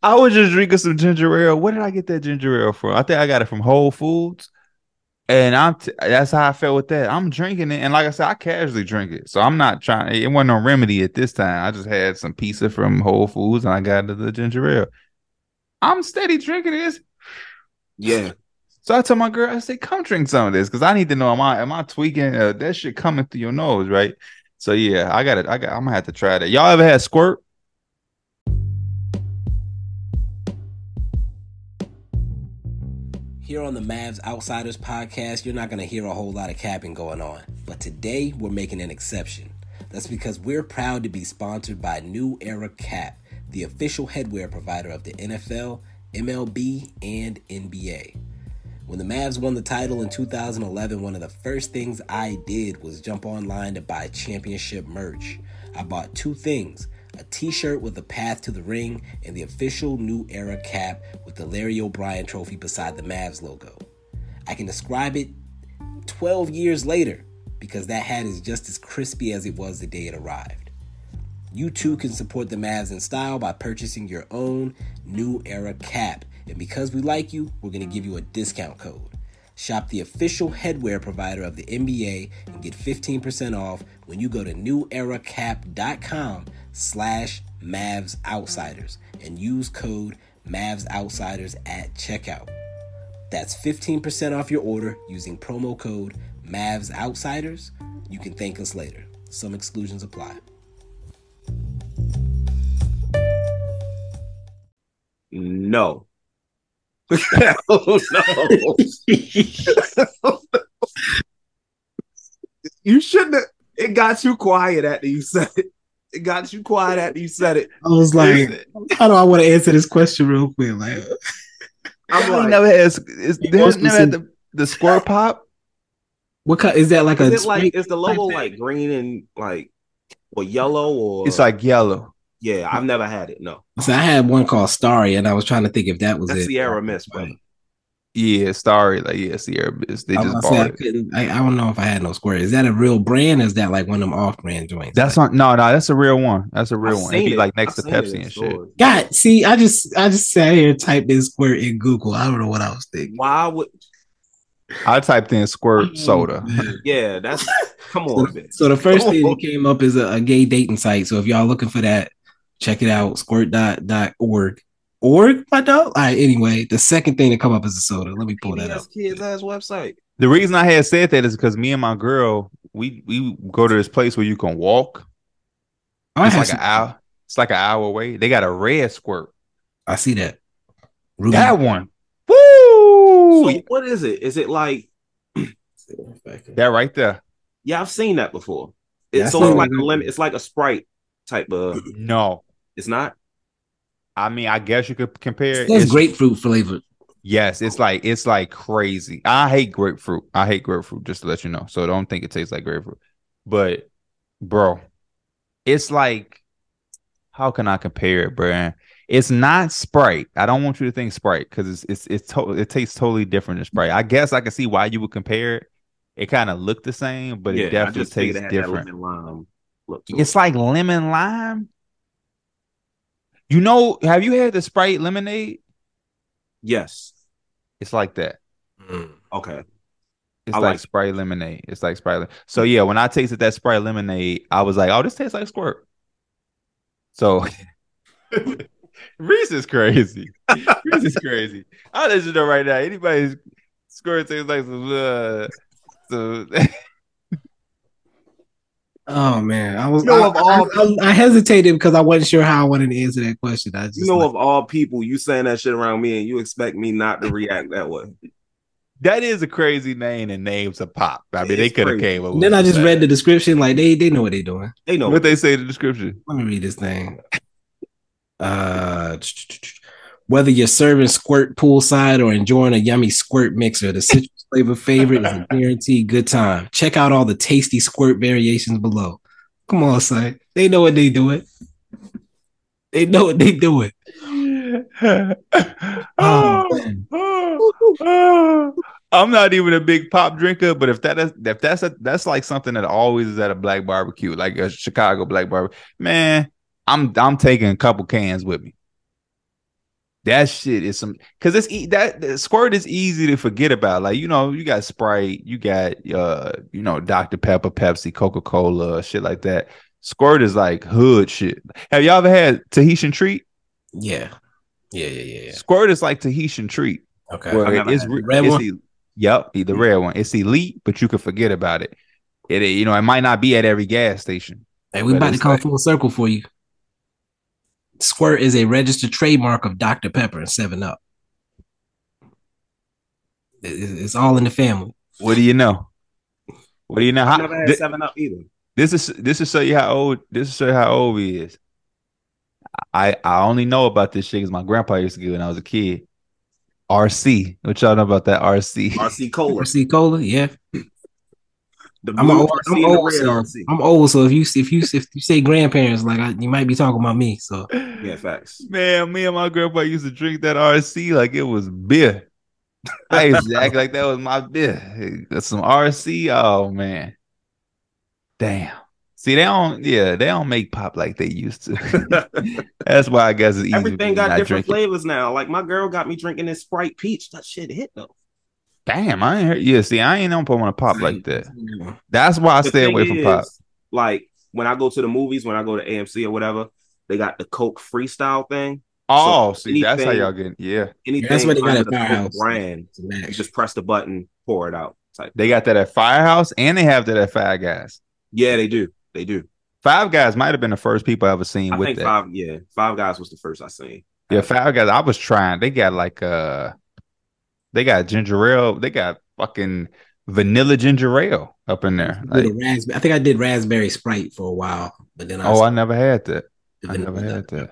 I was just drinking some ginger ale. Where did I get that ginger ale from? I think I got it from Whole Foods. And I'm t- that's how I felt with that. I'm drinking it, and like I said, I casually drink it, so I'm not trying. It wasn't no remedy at this time. I just had some pizza from Whole Foods, and I got the, the ginger ale. I'm steady drinking this. Yeah. So I told my girl, I said, "Come drink some of this, because I need to know am I am I tweaking uh, that shit coming through your nose, right?" So yeah, I got it. I got. I'm gonna have to try that. Y'all ever had squirt? Here on the Mavs Outsiders podcast, you're not going to hear a whole lot of capping going on. But today, we're making an exception. That's because we're proud to be sponsored by New Era Cap, the official headwear provider of the NFL, MLB, and NBA. When the Mavs won the title in 2011, one of the first things I did was jump online to buy championship merch. I bought two things a t shirt with the path to the ring and the official New Era cap with the Larry O'Brien trophy beside the Mavs logo. I can describe it 12 years later because that hat is just as crispy as it was the day it arrived. You too can support the Mavs in style by purchasing your own New Era cap. And because we like you, we're going to give you a discount code. Shop the official headwear provider of the NBA and get 15% off when you go to neweracap.com slash Mavs Outsiders and use code Mavs Outsiders at checkout. That's 15% off your order using promo code Mavs Outsiders. You can thank us later. Some exclusions apply. No. Oh, *laughs* no. you shouldn't have. It got you quiet after you said it. It got you quiet after you said it. I was like, how do I want to answer this question real quick? Like, I'm *laughs* I like, never had. Is, Be there's more never had specific. the, the squirt pop. what kind is that? Like a it like is the logo like green and like or yellow or It's like yellow. Yeah, I've never had it. No, So I had one called Starry, and I was trying to think if that was that's it. Sierra Mist, brother. Um, yeah, starry. Like yeah, Sierra. Mist. They I, just was say, I, it. couldn't, I, I don't know if I had no square. Is that a real brand? Is that like one of them off-brand joints? That's not. No, no, that's a real one. That's a real I've one. It'd seen be it. like next I've to Pepsi in and shit. stores. God, see, I just I just sat here and typed in square in Google. I don't know what I was thinking. Why would I typed in squirt soda. *laughs* yeah? That's come on, man. so the first thing that came up is a, a gay dating site. So if y'all looking for that, check it out. Squirt dot dot org. Org, my dog. All right. Anyway, the second thing that come up is a soda. Let me pull that up. Kids ass website. The reason I had said that is because me and my girl, we we go to this place where you can walk. Oh, I It's like some- an hour. It's like an hour away. They got a red squirt. I see that. Ruby. That one. Woo! So what is it? Is it like *clears throat* that right there. yeah? I've seen that before. It's I so it's like a lemon. It's like a Sprite type of. No. It's not. I mean, I guess you could compare. That's It's- grapefruit flavored. Yes, it's like it's like crazy. I hate grapefruit. I hate grapefruit. Just to let you know. So don't think it tastes like grapefruit. But bro, it's like how can I compare it, bro? It's not Sprite. I don't want you to think Sprite because it's it's it's to- it tastes totally different than Sprite. I guess I can see why you would compare it. It kind of looked the same, but yeah, it definitely I just figured tastes it had that different. lemon lime look. It's it. like lemon lime. You know, have you had the Sprite lemonade? yes. It's like that. Okay. It's I like, like- Sprite lemonade. It's like Sprite. So yeah, when I tasted that Sprite lemonade, I was like, "Oh, this tastes like squirt." So *laughs* Reese is crazy. Reese is crazy. I'll let you know right now. Anybody's squirt tastes like some uh, some *laughs* Oh man, I was You know, I, of all- I, I- I hesitated because I wasn't sure how I wanted to answer that question. I just You know, like- of all people, you saying that shit around me, and you expect me not to react that way. that is a crazy name and names a pop. I mean, they could have came up And then I just that. read the description. Like they they know what they're doing. They know what they say in the description. Let me read this thing. Uh, whether you're serving squirt poolside or enjoying a yummy squirt mixer, the citrus *laughs* flavor favorite is a guaranteed good time. Check out all the tasty squirt variations below. Come on, son. They know what they doing. They know what they doing. *laughs* oh, oh, *sighs* I'm not even a big pop drinker, but if that is if that's a that's like something that always is at a black barbecue, like a Chicago black barbecue, man, I'm I'm taking a couple cans with me. That shit is some because it's e- that squirt is easy to forget about. Like you know, you got Sprite, you got uh, you know, Dr Pepper, Pepsi, Coca Cola, shit like that. Squirt is like hood shit. Have y'all ever had Tahitian treat? Yeah. Yeah, yeah, yeah, yeah. Squirt is like Tahitian treat. Okay. It's, re- the red it's one? e- yep, the red one. It's elite, but you can forget about it. It you know, it might not be at every gas station. Hey, we about to come like- full circle for you. Squirt is a registered trademark of Dr. Pepper and Seven Up. It- it- It's all in the family. What do you know? What do you know? How, never had thi- Seven Up either. this is this is show you how old this is show you how old he is. I I only know about this shit because my grandpa used to give when I was a kid. RC, what y'all know about that RC? RC Cola. RC Cola, yeah. The I'm old. I'm old, so, I'm old. So if you if you if you say grandparents, like I, you might be talking about me. So Yeah, facts. *laughs* Man, me and my grandpa used to drink that RC like it was beer. I used to act like that was my beer. That's some RC. Oh man. Damn. See, they don't, yeah, they don't make pop like they used to. *laughs* That's why I guess it's easy. Everything got different drink it. flavors now. Like my girl got me drinking this Sprite Peach. That shit hit though. Damn, I ain't heard. Yeah, see, I ain't on put on a pop like that. *laughs* That's why I The stay away from pop. Like when I go to the movies, when I go to AMC or whatever, they got the Coke freestyle thing. Oh, So see, that's how y'all get. Yeah, Anything That's what they got under at the Firehouse. brand, you just press the button, pour it out. Type. they got that at Firehouse, and they have that at Five Guys. Yeah, they do. They do. Five Guys might have been the first people I ever seen I with think that. five. Yeah, Five Guys was the first I seen. Yeah, Five Guys. I was trying. They got like uh, they got ginger ale. They got fucking vanilla ginger ale up in there. Did Like, a I think I did raspberry Sprite for a while, but then I oh, I never had that. I never had that.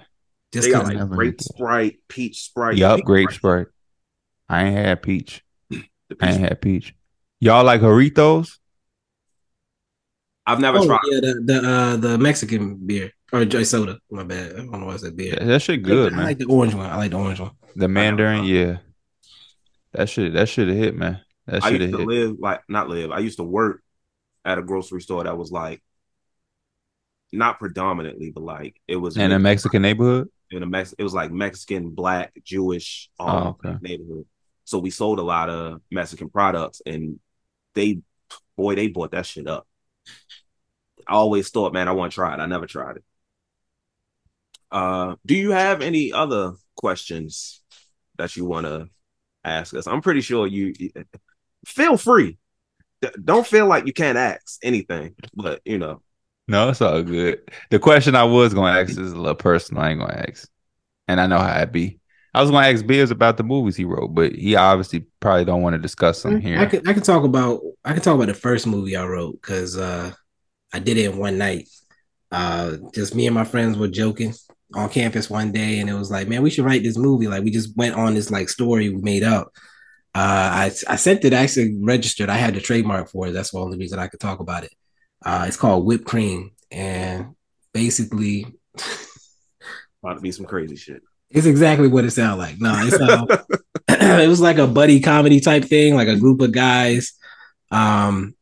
just They got like grape had that. Sprite, peach Sprite. Yup, peach grape Sprite. I ain't had peach. I ain't had peach. Y'all like Jarritos? I've never oh, tried. yeah, the the uh the Mexican beer or joy soda. My bad. I don't know why I said beer. Yeah, that shit good, I man. like the orange one. I like the orange one. The Mandarin, yeah. That shit, that should have hit, man. That I should used have to hit. live like not live. I used to work at a grocery store that was like not predominantly, but like it was In a Mexican neighborhood? in a Mex. It was like Mexican, Black, Jewish um, Oh, okay. neighborhood. So we sold a lot of Mexican products, and they, boy, they bought that shit up. I always thought, man, I want to try it. I never tried it. Uh, do you have any other questions that you want to ask us? I'm pretty sure you feel free. Don't feel like you can't ask anything, but you know, No, it's all good. The question I was gonna ask is a little personal. I ain't gonna ask. And I know how it be. I was gonna ask Bibs about the movies he wrote, but he obviously probably don't want to discuss them here. I can I can talk about I can talk about the first movie I wrote because uh I did it in one night. Uh just me and my friends were joking on campus one day and it was like, man, we should write this movie. Like we just went on this like story we made up. Uh I I sent it I actually registered. I had the trademark for it. That's the only reason I could talk about it. Uh it's called Whipped Cream and basically *laughs* about to be some crazy shit. it's exactly what it sounds like. No, it's uh, it was like a buddy comedy type thing, like a group of guys. Um,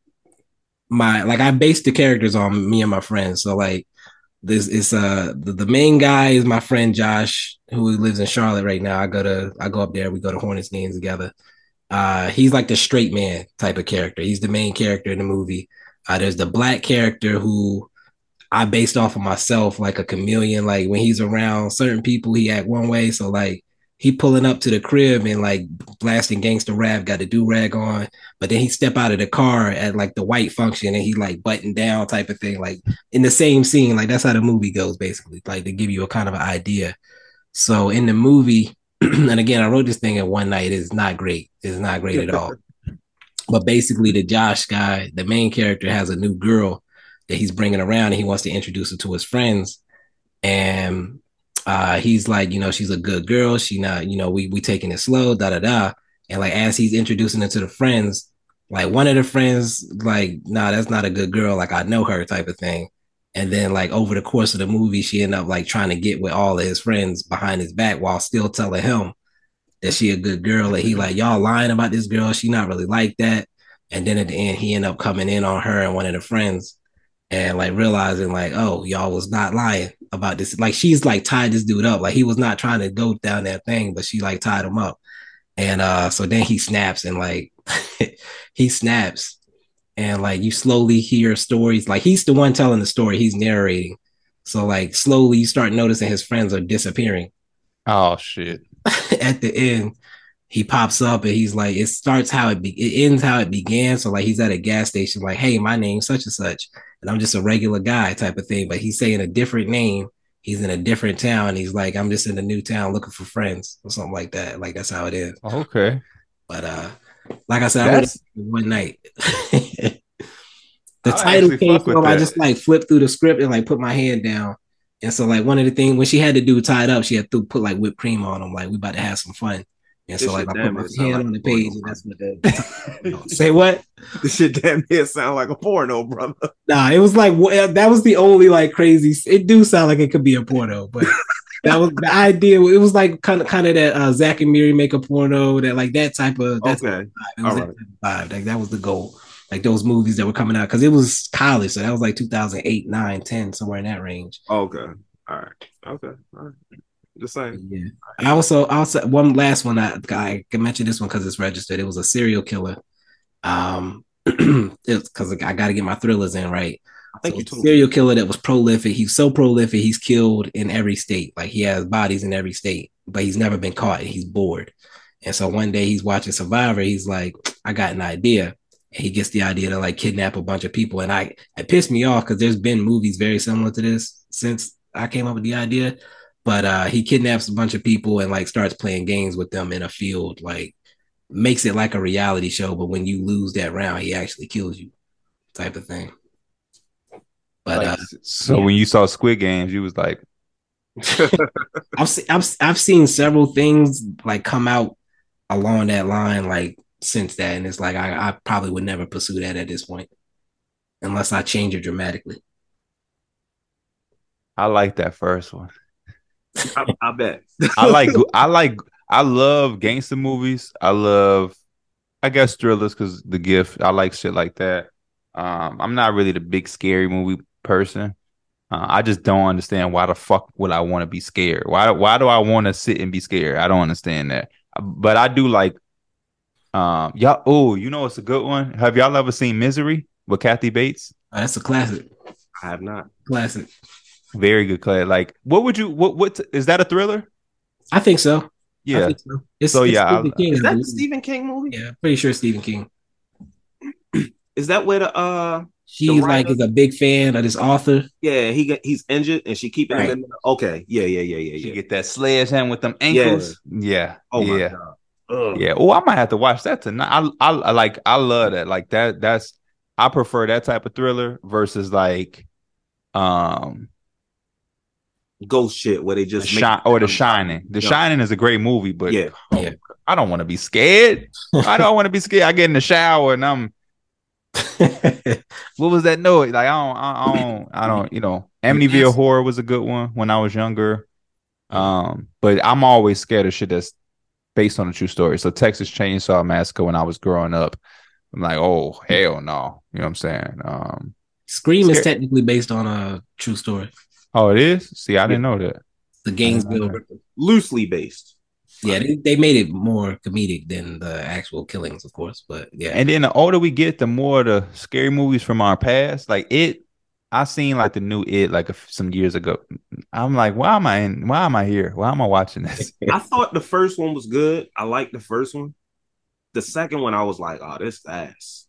my like I based the characters on me and my friends. So like this is uh the, the main guy is my friend Josh who lives in Charlotte right now. I go to I go up there. We go to Hornets games together. Uh, he's like the straight man type of character. He's the main character in the movie. Uh, there's the black character who I based off of myself like a chameleon. Like when he's around certain people, he act one way. So like he pulling up to the crib and like blasting gangster rap, got a do rag on, but then he step out of the car at like the white function and he like button down type of thing, like in the same scene. Like that's how the movie goes, basically. Like to give you a kind of an idea. So in the movie, *clears throat* and again, I wrote this thing in one night. It's not great. It's not great at all. But basically, the Josh guy, the main character, has a new girl that he's bringing around, and he wants to introduce her to his friends. And uh, he's like, you know, she's a good girl. She not, you know, we we taking it slow, da da da. And like as he's introducing her to the friends, like one of the friends, like, nah, that's not a good girl. Like I know her, type of thing. And then like over the course of the movie, she ended up like trying to get with all of his friends behind his back while still telling him that she a good girl. And he like, y'all lying about this girl. She not really like that. And then at the end, he ended up coming in on her and one of the friends and like realizing like, oh, y'all was not lying about this. Like she's like tied this dude up. Like he was not trying to go down that thing, but she like tied him up. And uh so then he snaps and like *laughs* he snaps and like you slowly hear stories. Like he's the one telling the story, he's narrating. So like slowly you start noticing his friends are disappearing. Oh shit. *laughs* At the end, he pops up and he's like, it starts how it be- it ends how it began. So like he's at a gas station, like, hey, my name's such and such, and I'm just a regular guy type of thing. But he's saying a different name. He's in a different town. He's like, I'm just in a new town looking for friends or something like that. Like that's how it is. Okay. But uh, like I said, I wrote it one night. *laughs* the I title came from I just like flipped through the script and like put my hand down. And so like one of the things when she had the dude tied up, she had to put like whipped cream on him. Like we about to have some fun. And so like I put my hand like on the page and that's what the *laughs* say what? This shit damn near sound like a porno, brother. Nah, it was like wha- that was the only like crazy. It do sound like it could be a porno, but *laughs* that was the idea. It was like kind of kind of that uh, Zack and Miri make a porno, that like that type of that's Okay. was All that right. vibe. Like that was the goal. Like those movies that were coming out because it was college, so that was like 2008, 9, 10, somewhere in that range. Okay. All right. Okay. All right. Just saying. Yeah. I also also one last one I I can mention this one because it's registered. It was a serial killer. Um, *clears throat* because I got to get my thrillers in right. I think So you it's a told serial killer that was prolific. He's so prolific, he's killed in every state. Like he has bodies in every state, but he's never been caught. And he's bored. And so one day he's watching Survivor. He's like, I got an idea. And he gets the idea to like kidnap a bunch of people. And I it pissed me off because there's been movies very similar to this since I came up with the idea. But uh he kidnaps a bunch of people and like starts playing games with them in a field, like makes it like a reality show. But when you lose that round, he actually kills you, type of thing. But Like, uh, so when you saw Squid Games, you was like, *laughs* I've se- I've I've seen several things like come out along that line like since that, and it's like I, I probably would never pursue that at this point, unless I change it dramatically. I like that first one. I, I bet. I like I like I love gangster movies. I love I guess thrillers because the gift. I like shit like that. Um, I'm not really the big scary movie person. Uh, I just don't understand why the fuck would I want to be scared? Why why do I want to sit and be scared? I don't understand that. But I do like um y'all oh, you know it's a good one. Have y'all ever seen Misery with Kathy Bates? Uh, that's a classic. I have not. Classic. Very good class. Like what would you what what is that a thriller? I think so. I Yeah. think so. It's, So, it's yeah, Stephen King, Is that the. Stephen King movie? Yeah, pretty sure Stephen King. *clears throat* Is that where the uh She The like is a big fan of this author. yeah he got he's injured and she keeping Right. him in the, okay yeah yeah yeah yeah She yeah get that sledgehammer with them ankles. Yeah. oh my yeah. god Ugh. Yeah. Oh, I might have to watch that tonight. I, I I like I love that. Like that that's I prefer that type of thriller versus like um ghost shit where they just make- shine or the shining. The Yeah. Shining is a great movie, but yeah oh, Yeah. I don't want to be scared. I don't want to be scared. I get in the shower and I'm *laughs* what was that noise? Like I don't I, I don't I don't, you know, Amityville horror was a good one when I was younger. Um, but I'm always scared of shit that's based on a true story. So Texas Chainsaw Massacre when I was growing up, I'm like, oh hell no. You know what I'm saying? Um Scream is technically based on a true story. Oh it is? See, I didn't know that. The Gainesville. Uh, loosely based Yeah, they, they made it more comedic than the actual killings, of course. But yeah, And then the older we get, the more the scary movies from our past, like it I seen like the new it like a, some years ago. I'm like, why am I in? Why am I here? Why am I watching this? *laughs* I thought the first one was good. I liked the first one. The second one, I was like, oh, this ass.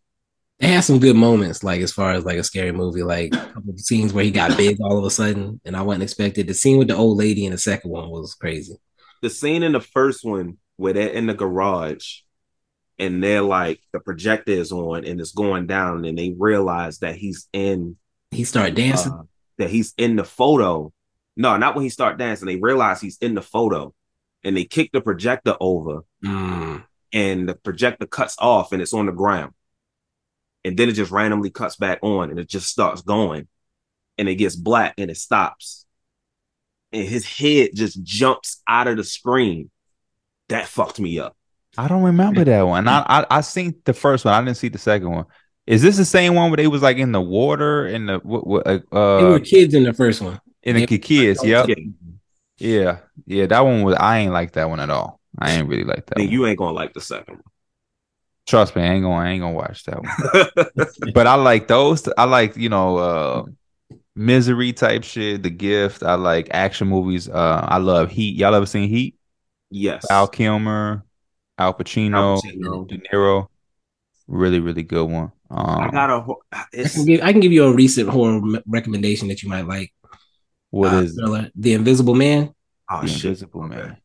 It has some good moments, like as far as like a scary movie, like a couple of scenes where he got *laughs* big all of a sudden, and I wasn't expected. The scene with the old lady in the second one was crazy. The scene in the first one where they're in the garage and they're like the projector is on and it's going down, and they realize that he's in He started dancing. uh, that he's in the photo. No, not when he start dancing. They realize he's in the photo, and they kick the projector over, Mm. and the projector cuts off, and it's on the ground. And then it just randomly cuts back on, and it just starts going, and it gets black, and it stops, and his head just jumps out of the screen. That fucked me up. I don't remember that one. I, I I seen the first one. I didn't see the second one. Is this the same one where they was like in the water in the what, what uh, They were uh kids in the first one. in the They- kids? Yep. Yeah. Yeah, yeah. That one was. I ain't like that one at all. I ain't really like that. Then one. you ain't gonna like the second Trust me, I ain't gonna. I ain't gonna watch that one. one. but I like those. I like you know, uh misery type shit. The Gift. I like action movies. Uh, I love Heat. Y'all ever seen Heat? yes. Val Kilmer, Al Pacino, Al Pacino. De Niro. Really, really good one. Um, I got a. ho- I can give I can give you a recent horror m- recommendation that you might like. what Uh, is it? The Invisible Man? oh The shit, Invisible okay. Man.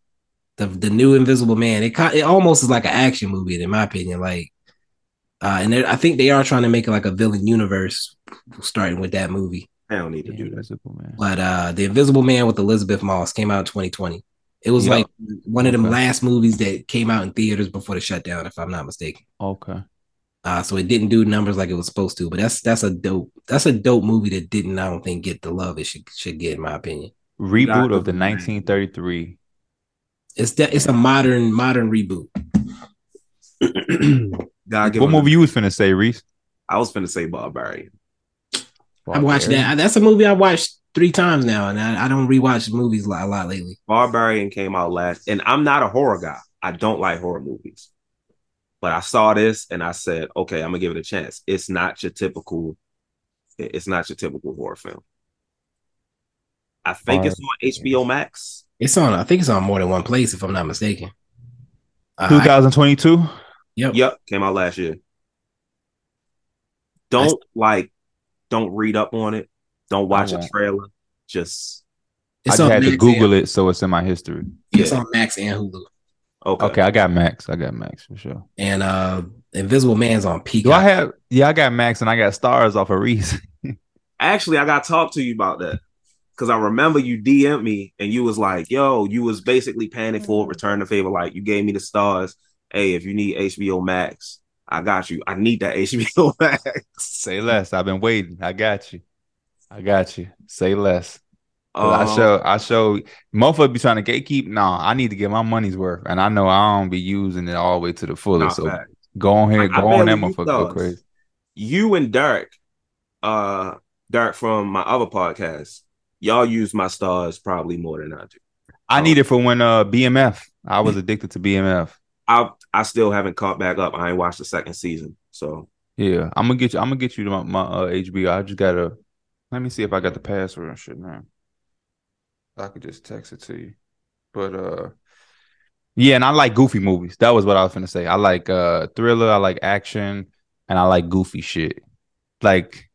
The the new Invisible Man. It it almost is like an action movie in my opinion. Like, uh, and I think they are trying to make it like a villain universe, starting with that movie. I don't need to The do that. Invisible Man. But uh, The Invisible Man with Elisabeth Moss came out in 2020. It was Yep. like one of them Okay. last movies that came out in theaters before the shutdown, if I'm not mistaken. Okay. Uh, so it didn't do numbers like it was supposed to. But that's that's a dope that's a dope movie that didn't I don't think get the love it should should get in my opinion. Reboot of the 1933. It's that it's a modern modern reboot. *clears throat* God What him movie you was finna say, Reese? I was finna say Barbarian. I watched that. That's a movie I watched three times now, and I, I don't rewatch movies a lot, a lot lately. Barbarian came out last, and I'm not a horror guy. I don't like horror movies. But I saw this and I said, okay, I'm gonna give it a chance. It's not your typical, it's not your typical horror film. I think it's on HBO Max. It's on. I think it's on more than one place, if I'm not mistaken. Uh, 2022. yep. Yep, came out last year. Don't like, don't read up on it. Don't watch a trailer. Just I It's just on had to Google it, so it's in my history. It's Yeah. on Max and Hulu. okay. Okay, I got Max. I got Max for sure. And uh Invisible Man's on Peacock. Do I have? Yeah, I got Max, and I got Starz off of Reese. *laughs* Actually, I got to talk to you about that because I remember you DM me and you was like, "Yo, you was basically paying it for return the favor. Like you gave me the Starz. Hey, if you need HBO Max, I got you. I need that *laughs* HBO Max. Say less. I've been waiting. I got you. I got you. Say less. less. 'Cause I Um, show. I show. Motherfucker be trying to gatekeep. No, I need to get my money's worth, and I know I don't be using it all the way to the fullest. so fact. go on here, Like, I go on that barely motherfucker, go crazy. You and Derek, uh, Derek from my other podcast, y'all use my Starz probably more than I do. I Oh. need it for when uh BMF. I was *laughs* addicted to BMF. I I still haven't caught back up. I ain't watched the second season, so Yeah, I'm gonna get you. I'm gonna get you to my, my uh, HBO. I just gotta. Let me see if I got the password and shit now. I could just text it to you. But uh, yeah, and I like goofy movies. That was what I was gonna say. I like uh thriller. I like action, and I like goofy shit. Like,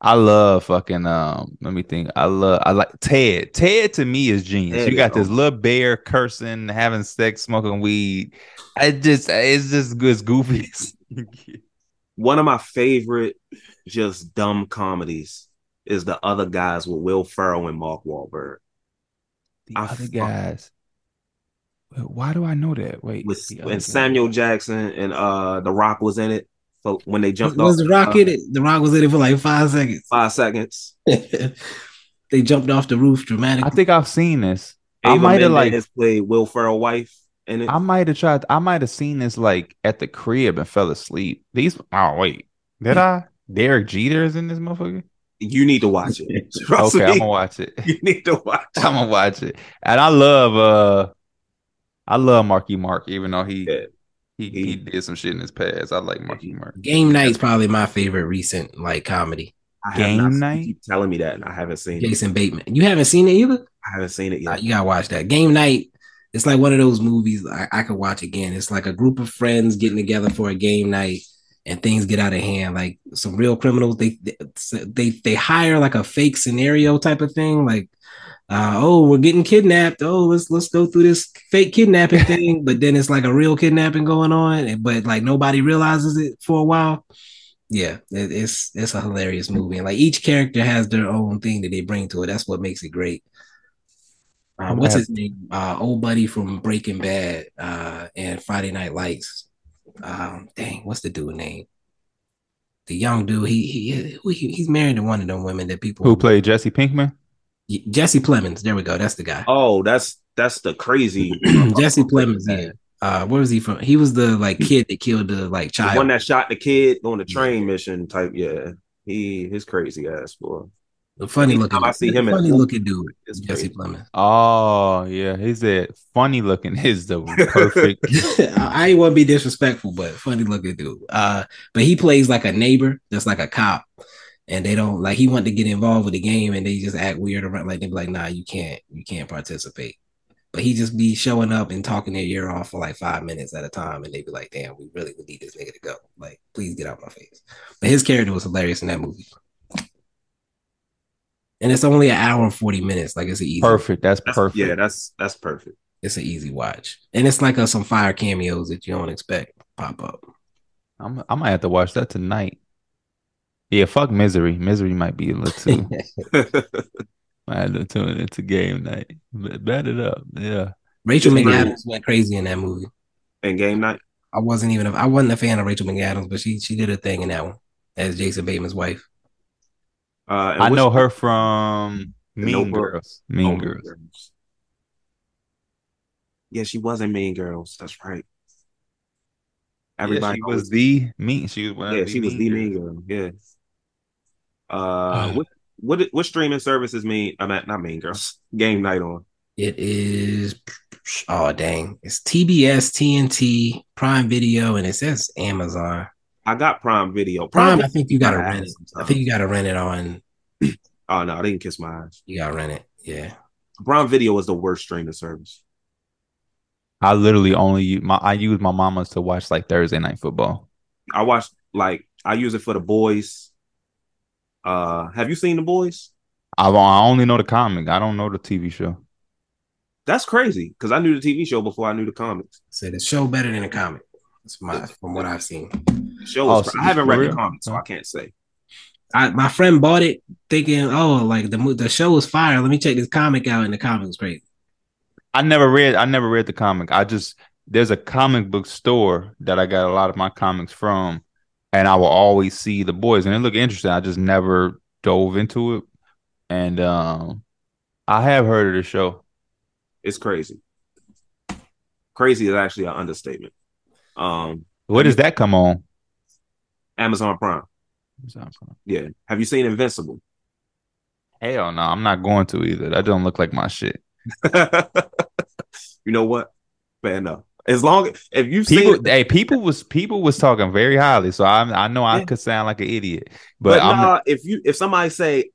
I love fucking um. Let me think. I love. I like Ted. Ted to me is genius. Ted you got is this little bear cursing, having sex, smoking weed. I just, it's just good, it's goofy. *laughs* one of my favorite just dumb comedies is the other guys with Will Ferrell and Mark Wahlberg. The I other guys. Why do I know that? Wait, with guys. Samuel Jackson and uh The Rock was in it. So when they Was, jumped was off the Rock uh, in it? The Rock was in it for like five seconds. five seconds. *laughs* they jumped off the roof dramatically. I think I've seen this. I might have like Mendes played Will Ferrell wife in it. I might have tried. I might have seen this like at the crib and fell asleep. These. Oh wait, did I? *laughs* Derek Jeter is in this motherfucker. you need to watch it. *laughs* Trust Okay, me. I'm gonna watch it. You need to watch it. I'm gonna watch it. And I love. uh I love Marky Mark, even though he Yeah. He, he did some shit in his past. I like Marky Mark. Game Night's probably my favorite recent like comedy. I have Game not- you night? Keep telling me that, and I haven't seen it. Jason Bateman. You haven't seen it either? I haven't seen it Nah, yet. you gotta watch that. Game night. It's like one of those movies I, I could watch again. It's like a group of friends getting together for a game night and things get out of hand. Like some real criminals, they they they hire like a fake scenario type of thing. Like, uh, oh, we're getting kidnapped. Oh, let's let's go through this fake kidnapping *laughs* thing. But then it's like a real kidnapping going on, but like nobody realizes it for a while. Yeah, it, it's it's a hilarious movie, and like each character has their own thing that they bring to it. That's what makes it great. Uh, what's his name? Uh, old buddy from Breaking Bad uh, and Friday Night Lights. Um, dang, what's the dude name? The young dude. He he, he he's married to one of them women that people Who played Jesse Pinkman? Jesse Plemons. There we go. That's the guy. Oh, that's that's the crazy *clears throat* Jesse Plemons. Yeah. Uh, where was he from? He was the like kid that killed the like the child. one that shot the kid on the train mission type. Yeah, he his crazy ass boy. the funny looking. I see him funny a looking dude. It's Jesse crazy. Plemons. Oh yeah, he's said funny looking *laughs* is the perfect. I *laughs* I ain't want to be disrespectful, but funny looking dude. Uh, but he plays like a neighbor that's like a cop, and they don't like he wanted to get involved with the game, and they just act weird around. Like they be like, "Nah, you can't, you can't participate." But he just be showing up and talking their ear off for like five minutes at a time, and they be like, "Damn, we really would need this nigga to go. Like, please get out my face." But his character was hilarious in that movie, and it's only an hour and forty minutes. Like it's an easy, perfect. That's That's, perfect. Yeah, that's that's perfect. it's an easy watch, and it's like a, some fire cameos that you don't expect pop up. I'm, I might have to watch that tonight. Yeah, fuck misery. Misery might be a little *laughs* too. I had to tune into game night. Bet bet it up. Yeah. Rachel It's great. McAdams went crazy in that movie. And game night. I wasn't even a, I wasn't a fan of Rachel McAdams, but she she did a thing in that one as Jason Bateman's wife. Uh, I know her from Mean Notebook. Girls. Mean Oh, Girls. Yeah, she was in Mean Girls. That's right. Everybody Everybody she was the mean. She was one of yeah, the she was the girls. Mean Girl. Yeah. Uh, what what what streaming services mean? I'm at not Mean Girls. *laughs* Game night on. It is oh dang, it's TBS, TNT, Prime Video, and it says Amazon. I got Prime Video. Prime, I think you gotta I rent it. I think you gotta rent it on. *clears throat* Oh no, I didn't kiss my eyes. You gotta rent it. Yeah. Prime Video is the worst streaming service. I literally only use my I use my mama's to watch like Thursday night football. I watch like I use it for the boys. Uh, have you seen the boys? I, I only know the comic. I don't know the TV show. That's crazy because I knew the TV show before I knew the comics. So the show better than the comic. That's my from what I've seen. The show Oh, so I haven't read real? the comic, so I can't say. I, my friend bought it thinking, oh, like the the show is fire. Let me check this comic out, and the comic was great. I never read I never read the comic. I just there's a comic book store that I got a lot of my comics from, and I will always see the boys, and it looked interesting. I just never dove into it, and um, I have heard of the show. It's crazy. Crazy is actually an understatement. Um, What does that come on? Amazon Prime. Yeah. Have you seen Invincible? Hell no, I'm not going to either. That don't look like my shit. *laughs* You know what? Fair enough. As long as if you've People, seen, hey, people was people was talking very highly, so I I know I Yeah. could sound like an idiot, but, but, nah, if you if somebody say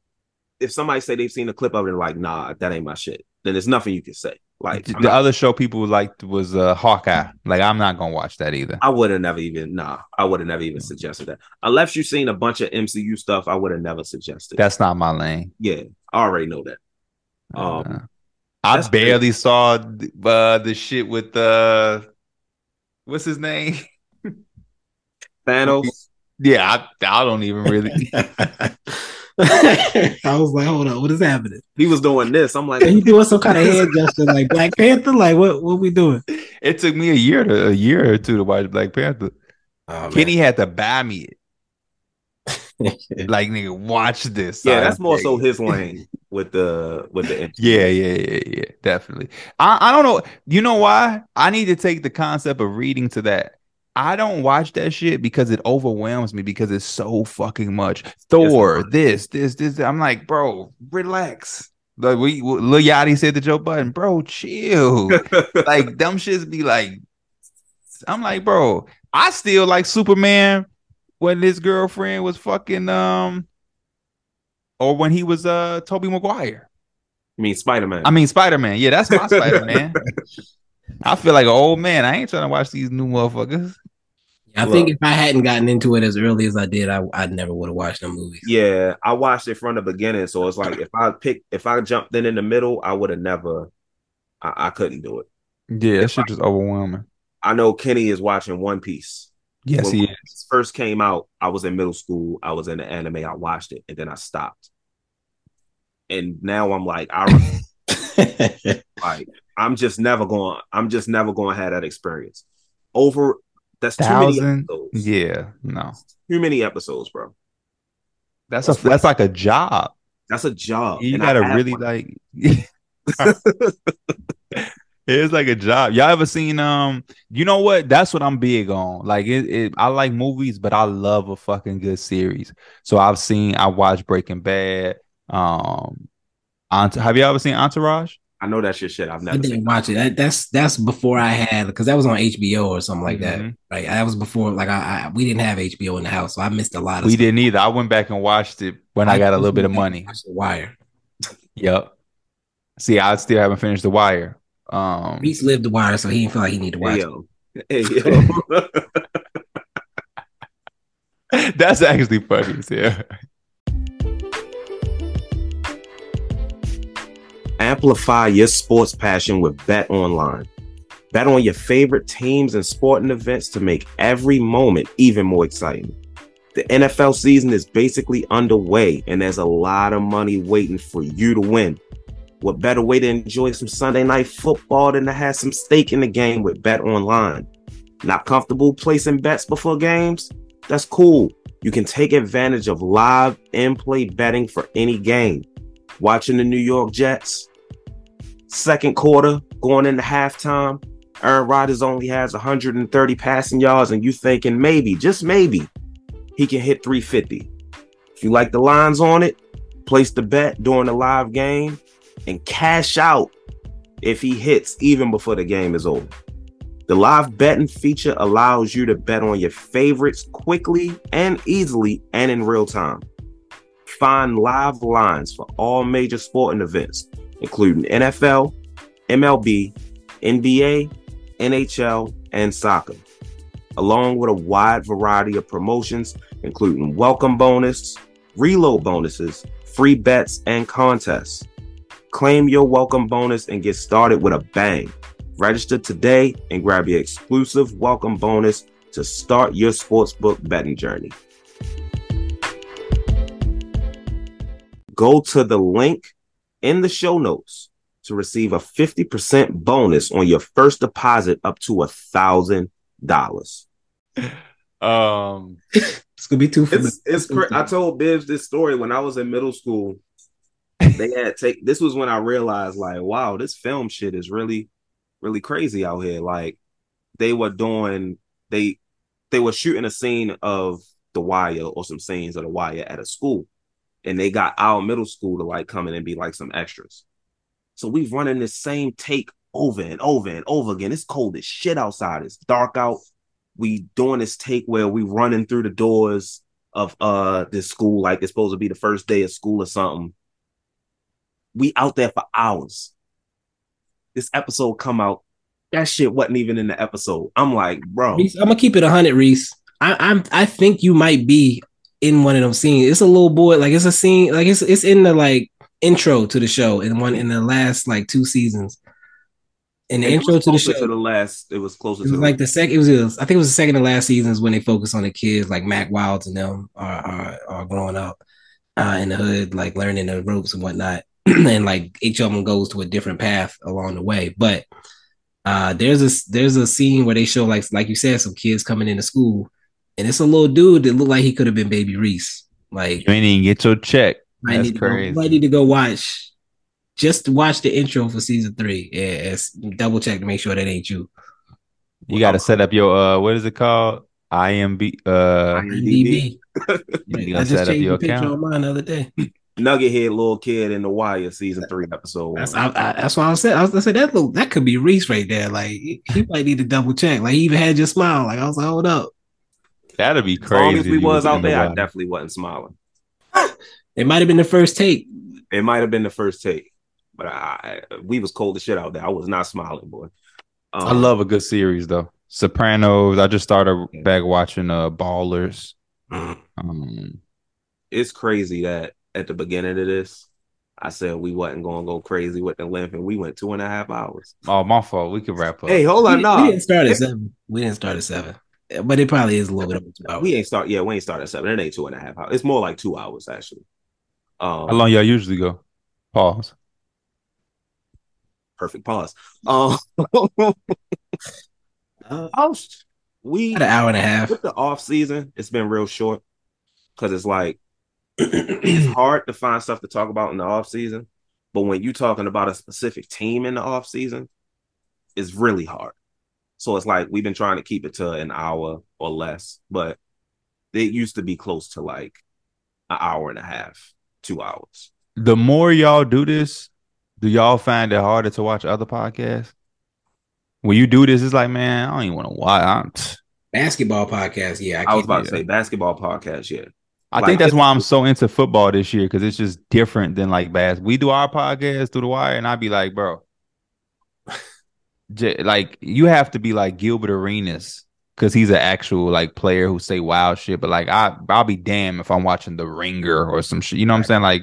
if somebody say they've seen a clip of it, and like nah, that ain't my shit. Then there's nothing you can say. Like I'm the not- other show people liked was uh, Hawkeye. Like I'm not gonna watch that either. I would have never even nah. I would have never even suggested that unless you've seen a bunch of MCU stuff. I would have never suggested. That's not my lane. yeah, I already know that. Um, Uh, I That's barely saw uh, the shit with uh, what's his name? *laughs* Thanos. Yeah, I, I don't even really. *laughs* *laughs* I was like, hold on, what is happening? He was doing this. I'm like, he doing some kind of head gesture like Black Panther? Like what? What we doing? it took me a year to a year or two to watch Black Panther. Oh, Kenny had to buy me it. like nigga, watch this. yeah, son. that's more so his lane with the with the Yeah, yeah, yeah, yeah, definitely. I, I don't know. You know why? I need to take the concept of reading to that. I don't watch that shit because it overwhelms me because it's so fucking much. Thor, this, this, this. I'm like, bro, relax. Like we, Lil Yachty said to Joe Budden, bro, chill. *laughs* like dumb shits be like, I'm like, bro, I still like Superman when his girlfriend was fucking um or when he was uh Tobey Maguire. I mean Spider Man. I mean Spider Man. Yeah, that's my *laughs* Spider Man. I feel like an old man. I ain't trying to watch these new motherfuckers. I think if I hadn't gotten into it as early as I did, I I never would have watched the movies. Yeah, I watched it from the beginning, so it's like if I pick if I jumped in in the middle, I would have never. I, I couldn't do it. Yeah, that shit just overwhelming. I know Kenny is watching One Piece. Yes, when he Piece First came out, I was in middle school. I was in the anime. I watched it, and then I stopped. And now I'm like, I *laughs* like I'm just never going. I'm just never going to have that experience. Over that's too many Thousand. episodes. Yeah, no. Too many episodes, bro. That's a that's like a job. That's a job. You gotta really one. like *laughs* *laughs* it's like a job. Y'all ever seen um you know what? That's what I'm big on. Like it, it I like movies, but I love a fucking good series. So I've seen I watched Breaking Bad. Um Ent- have you ever seen Entourage? I know that's your shit. I've never I didn't seen. watch it. That, that's that's before I had because that was on HBO or something like that. Mhm. Right, that was before like I, I we didn't have HBO in the house, so I missed a lot of. We stuff. didn't either. I went back and watched it when I got a little bit of money. The Wire. Yep. See, I still haven't finished The Wire. Um Reese lived The Wire, so he didn't feel like he needed to watch Hey, yo. Hey, yo. that's actually funny. as hell. Amplify your sports passion with Bet Online. Bet on your favorite teams and sporting events to make every moment even more exciting. The NFL season is basically underway, and there's a lot of money waiting for you to win. What better way to enjoy some Sunday night football than to have some stake in the game with Bet Online? Not comfortable placing bets before games? That's cool. You can take advantage of live in play betting for any game. Watching the New York Jets, second quarter, going into halftime, Aaron Rodgers only has 130 passing yards, and you thinking maybe, just maybe, he can hit 350. If you like the lines on it, place the bet during the live game and cash out if he hits even before the game is over. The live betting feature allows you to bet on your favorites quickly and easily and in real time. Find live lines for all major sporting events, including NFL, MLB, NBA, NHL, and soccer, along with a wide variety of promotions, including welcome bonus, reload bonuses, free bets, and contests. Claim your welcome bonus and get started with a bang. Register today and grab your exclusive welcome bonus to start your sportsbook betting journey. Go to the link in the show notes to receive a 50% bonus on your first deposit up to a thousand dollars. Um *laughs* It's gonna be two for It's, it's cra- I told Bibs this story when I was in middle school. They had take this was when I realized like, wow, this film shit is really, really crazy out here. Like they were doing they they were shooting a scene of the wire or some scenes of the wire at a school. And they got our middle school to like come in and be like some extras. So we've running this same take over and over and over again. It's cold as shit outside. It's dark out. We doing this take where we running through the doors of uh this school like it's supposed to be the first day of school or something. We out there for hours. This episode come out. That shit wasn't even in the episode. I'm like, bro. Reese, I'm gonna keep it hundred, Reese. I, I'm I think you might be in one of them scenes. It's a little boy, like it's a scene, like it's it's in the like intro to the show in one in the last like two seasons. In the It intro to the show, to the last. It was closer it to was the like the second. It was, it was I think it was the second to last seasons when they focus on the kids, like Mac Wilds and them are are, are growing up uh, in the hood, like learning the ropes and whatnot. *clears throat* and like each of them goes to a different path along the way. But uh, there's a there's a scene where they show like like you said, some kids coming into school, and it's a little dude that looked like he could have been Baby Reese. Like you ain't even get your check. I That's need to go, crazy. might need to go watch. Just watch the intro for season three. and, it's- double check to make sure that ain't you. You got to set up your uh, what is it called? IMB. Uh, IMDb. *laughs* you I gotta just set up changed your the picture account. on mine the other day. *laughs* Nugget head little kid in the wire season three episode. That's one. I, I, that's why I said I was I said that look that could be Reese right there. Like he he might need to double check. Like he even had your smile. Like I was like, hold up. That'd be As long crazy. as we if was in out the there, I definitely wasn't smiling. *gasps* It might have been the first take. It might have been the first take, but I, we was cold as shit out there. I was not smiling, boy. Um, I love a good series though. Sopranos. I just started back watching uh Ballers. Mm. Um, it's crazy that at the beginning of this, I said we wasn't going to go crazy with the length, and we went two and a half hours. Oh, my fault. We could wrap up. Hey, hold on, we, no, we didn't start at seven. We didn't start at seven, but it probably is a little bit over two hours. We ain't start. Yeah, we ain't start at seven. It ain't two and a half hours. It's more like two hours actually. Um, How long y'all usually go? Pause. Perfect pause. Um, *laughs* uh, we About an hour and a half. With the off season, it's been real short because it's like it's hard to find stuff to talk about in the off season. But when you're talking about a specific team in the off season, it's really hard. So it's like we've been trying to keep it to an hour or less, but it used to be close to like an hour and a half, two hours. The more y'all do this, do y'all find it harder to watch other podcasts? When you do this, it's like, man, I don't even want to watch. Basketball podcast, yeah. I, I was about to say basketball podcast, yeah. I like, think that's why I'm so into football this year because it's just different than like bass. We do our podcast through the wire, and I'd be like, bro, j- like you have to be like Gilbert Arenas because he's an actual like player who say wild shit. But like I, I'll be damned if I'm watching The Ringer or some shit. You know what I'm saying? Like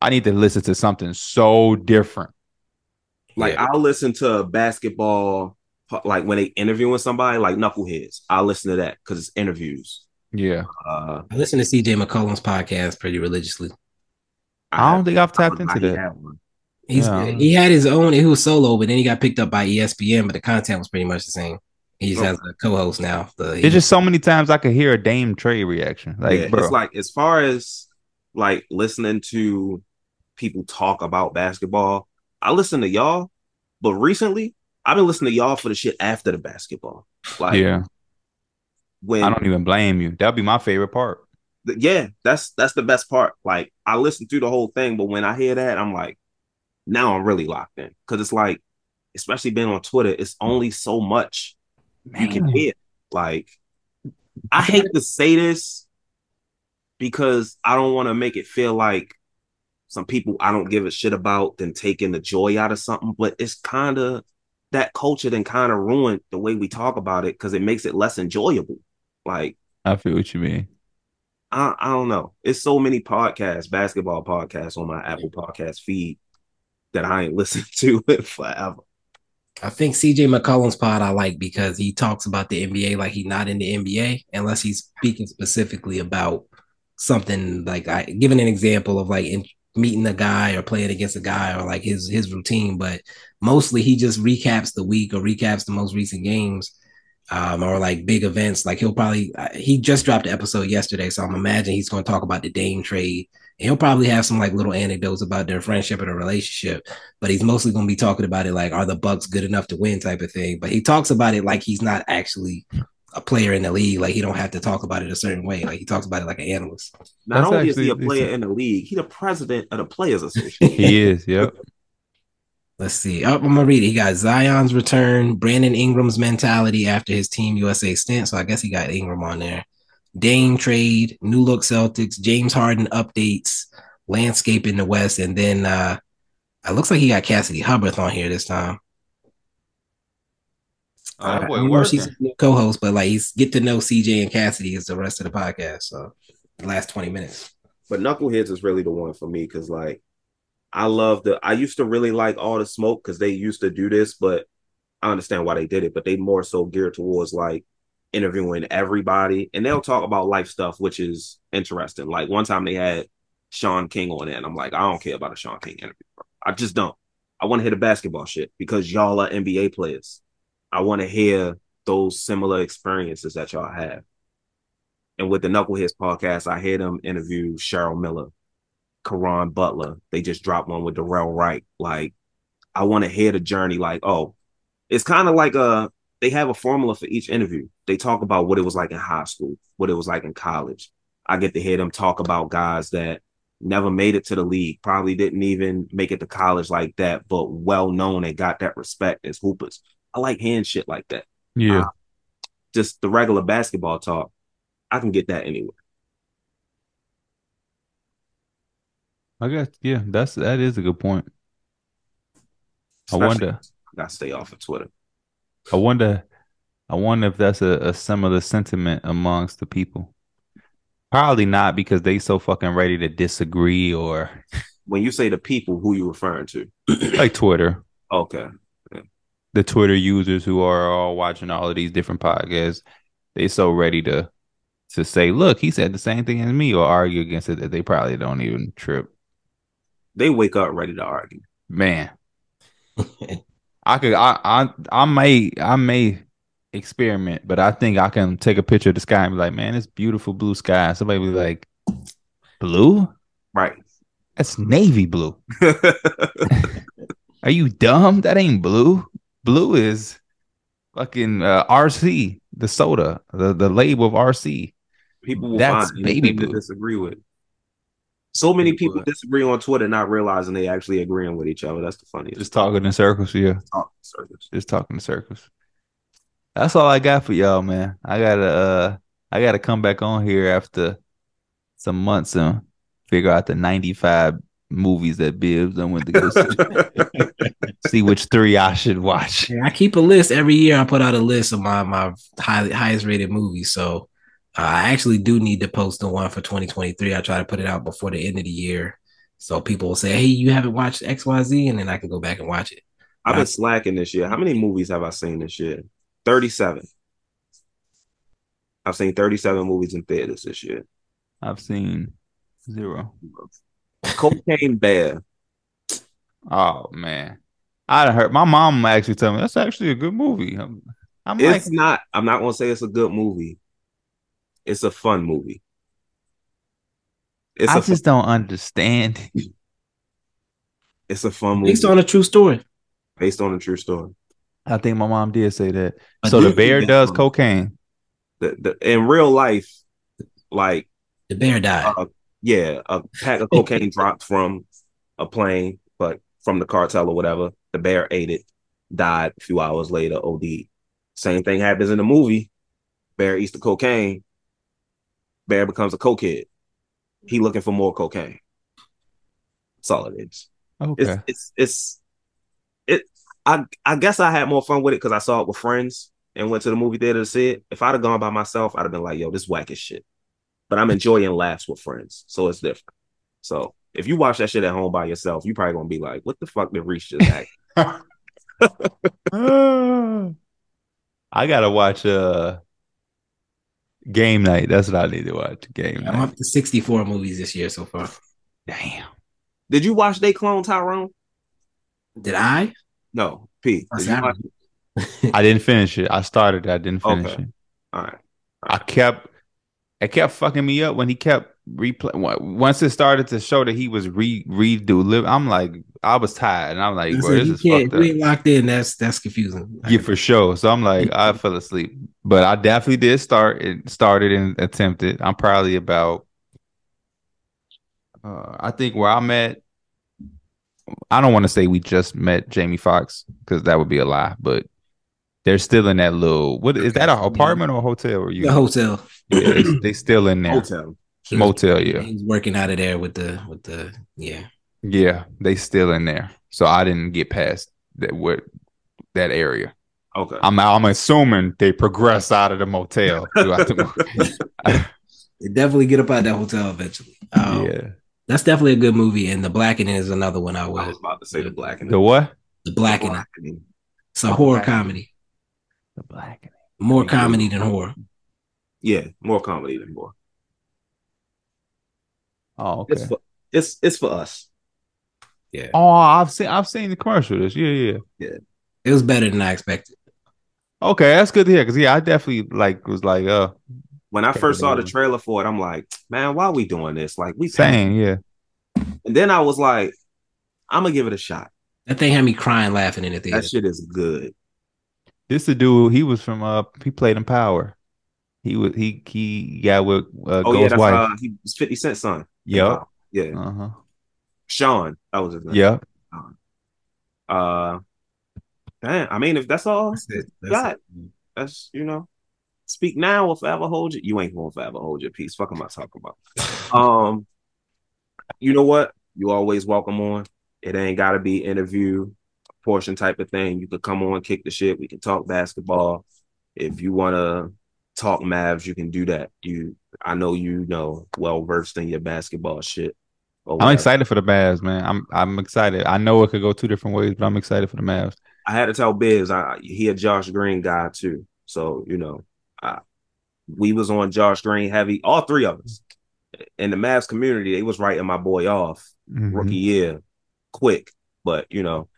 I need to listen to something so different. Like yeah. I'll listen to basketball, like when they interviewing somebody, like Knuckleheads. I'll listen to that because it's interviews. Yeah. Uh, I listen to CJ McCollum's podcast pretty religiously. I, don't think I've tapped into that. He's yeah. he had his own. He was solo, but then he got picked up by ESPN. But the content was pretty much the same. He just has a co-host now. The, it's just so many times I could hear a Dame trade reaction. Like, yeah, it's like as far as like listening to people talk about basketball. I listen to y'all, but recently I've been listening to y'all for the shit after the basketball. Like, yeah, when I don't even blame you. That'd be my favorite part. Yeah, that's that's the best part. Like I listen through the whole thing, but when I hear that, I'm like, now I'm really locked in because it's like, especially being on Twitter, it's only so much Man. you can hear. Like, I hate to say this because I don't want to make it feel like some people I don't give a shit about then taking the joy out of something, but it's kind of that culture then kind of ruined the way we talk about it because it makes it less enjoyable. Like I feel what you mean. I, I don't know. It's so many podcasts, basketball podcasts on my Apple Podcast feed that I ain't *laughs* listened to it forever. I think CJ McCollum's pod I like because he talks about the NBA like he's not in the NBA unless he's speaking specifically about something like I giving an example of like in, meeting a guy or playing against a guy or like his his routine, but mostly he just recaps the week or recaps the most recent games um, or like big events. Like he'll probably uh, he just dropped the episode yesterday, so I'm imagining he's going to talk about the Dame trade. And he'll probably have some like little anecdotes about their friendship and a relationship, but he's mostly going to be talking about it like, are the Bucks good enough to win type of thing. But he talks about it like he's not actually a player in the league. Like he don't have to talk about it a certain way. Like he talks about it like an analyst. Not That's only is he a player in the league, he's the president of the Players Association. *laughs* he is. Yep. Let's see. Oh, I'm gonna read it. He got Zion's return, Brandon Ingram's mentality after his Team USA stint. So I guess he got Ingram on there. Dame trade, new look Celtics, James Harden updates, landscape in the West, and then uh it looks like he got Cassidy Hubbarth on here this time. Oh, uh, I don't know she's a co-host, but like he's get to know CJ and Cassidy is the rest of the podcast. So the last 20 minutes. But Knuckleheads is really the one for me because like I love the. I used to really like all the smoke because they used to do this, but I understand why they did it. But they more so geared towards like interviewing everybody, and they'll talk about life stuff, which is interesting. Like one time they had Sean King on it, and I'm like, I don't care about a Sean King interview. Bro. I just don't. I want to hear the basketball shit because y'all are NBA players. I want to hear those similar experiences that y'all have. And with the Knuckleheads podcast, I hear them interview Cheryl Miller, Caron Butler. They just dropped one with Dorell Wright. Like, I want to hear the journey. Like, oh, it's kind of like a they have a formula for each interview. They talk about what it was like in high school, what it was like in college. I get to hear them talk about guys that never made it to the league, probably didn't even make it to college like that, but well known and got that respect as hoopers. I like hearing shit like that. Yeah. Uh, just the regular basketball talk. I can get that anywhere. I guess yeah, that's that is a good point. Especially- I wonder. Gotta stay off of Twitter. I wonder. I wonder if that's a, a similar sentiment amongst the people. Probably not because they so fucking ready to disagree or When you say the people, who you referring to? *clears throat* like Twitter, Okay. the Twitter users who are all watching all of these different podcasts, they so ready to to say, look, he said the same thing as me or argue against it that they probably don't even trip. They wake up ready to argue. Man. I could I I I may I may experiment, but I think I can take a picture of the sky and be like, man, it's beautiful blue sky. Somebody be like, blue? Right. That's navy blue. *laughs* Are you dumb? That ain't blue. Blue is fucking uh, RC, the soda, the, the label of RC. People will That's find baby blue. disagree with. So many people disagree on Twitter, not realizing they actually agreeing with each other. That's the funniest. Just talking in circles, yeah. Talk circles. Just talking in circles. That's all I got for y'all, man. I gotta uh I gotta come back on here after some months and figure out the 95 movies that Bibs done went to go see. *laughs* see which three I should watch. Yeah, I keep a list every year. I put out a list of my my high, highest rated movies. So I actually do need to post the one for 2023. I try to put it out before the end of the year, so people will say, "Hey, you haven't watched X Y Z," and then I can go back and watch it. I've been slacking this year. How many movies have I seen this year? 37. I've seen 37 movies in theaters this year. I've seen zero. Cocaine Bear. Oh man. I done heard my mom actually tell me that's actually a good movie. I'm, I'm like It's not, I'm not gonna say it's a good movie. It's a fun movie. It's I a just don't understand. *laughs* it's a fun movie Based on a true story. based on a true story. I think my mom did say that. But so the bear does one. cocaine. The, the, in real life, like The bear died. uh, yeah, a pack of cocaine *laughs* dropped from a plane, but from the cartel or whatever. The bear ate it, died a few hours later, OD. Same thing happens in the movie. Bear eats the cocaine. Bear becomes a cokehead. He looking for more cocaine. That's all it is. Okay. It's it's it's it. I I guess I had more fun with it because I saw it with friends and went to the movie theater to see it. If I'd have gone by myself, I'd have been like, "Yo, this whack as shit." But I'm enjoying laughs with friends, so it's different. So if you watch that shit at home by yourself, you probably gonna be like, "What the fuck did Reese just act?" *laughs* *laughs* I gotta watch uh game night. That's what I need to watch. Game night. I'm night. up to 64 movies this year so far. Damn. Did you watch They Clone Tyrone? Did I? No, P. Did you that? watch- I didn't finish it. I started it. I didn't finish Okay. it. All right. I kept it kept fucking me up when he kept replay once it started to show that he was re redo live. I'm like, I was tired and I'm like, I bro, this you is can't, fucked up. locked in. That's that's confusing. Yeah, for sure. So I'm like, I *laughs* fell asleep. But I definitely did start it started and attempted. I'm probably about uh I think where I'm at I don't want to say we just met Jamie Foxx because that would be a lie, but they're still in that little what is that a apartment or a hotel or you The hotel. Yeah, they, they still in there. Hotel. Motel, yeah. He's working out of there with the with the yeah. Yeah, they still in there. So I didn't get past that what that area. Okay. I'm I'm assuming they progress out of the motel throughout the. *laughs* They definitely get up out of that hotel eventually. Um, yeah. That's definitely a good movie, and The Blackening is another one I I was about to say the black and The what? The Blackening. Blackening. It's a horror comedy. The black. More comedy than horror. Yeah, more comedy than more. Oh, okay. It's for it's it's for us. Yeah. Oh, I've seen I've seen the commercial. This, yeah, yeah. Yeah. It was better than I expected. Okay, that's good to hear. Cause yeah, I definitely like was like, uh, When I first saw the trailer for it, I'm like, man, why are we doing this? Like we saying, yeah. And then I was like, I'm gonna give it a shot. That thing had me crying laughing in the theater. That shit is good. This the dude. He was from uh, he played in Power. He was he he got with uh, Oh yeah, that's wife. uh, he was 50 Cent son. Yeah. Uh huh. Sean. That was his name. Yep. Uh damn, I mean if that's all That's it. That's got, it. that's you know. Speak now or forever hold you. You ain't gonna forever hold your peace. Fuck am I talking about? *laughs* um, you know what? you always welcome on. It ain't gotta be interview portion type of thing. You could come on, kick the shit. We can talk basketball. If you wanna talk Mavs, you can do that. You I know you know well versed in your basketball shit. I'm excited for the Mavs, man. I'm I'm excited. I know it could go two different ways, but I'm excited for the Mavs. I had to tell Biz, I he a Josh Green guy too. So, you know, I, we was on Josh Green heavy, all three of us. In the Mavs community, they was writing my boy off Mhm. rookie year quick. But, you know,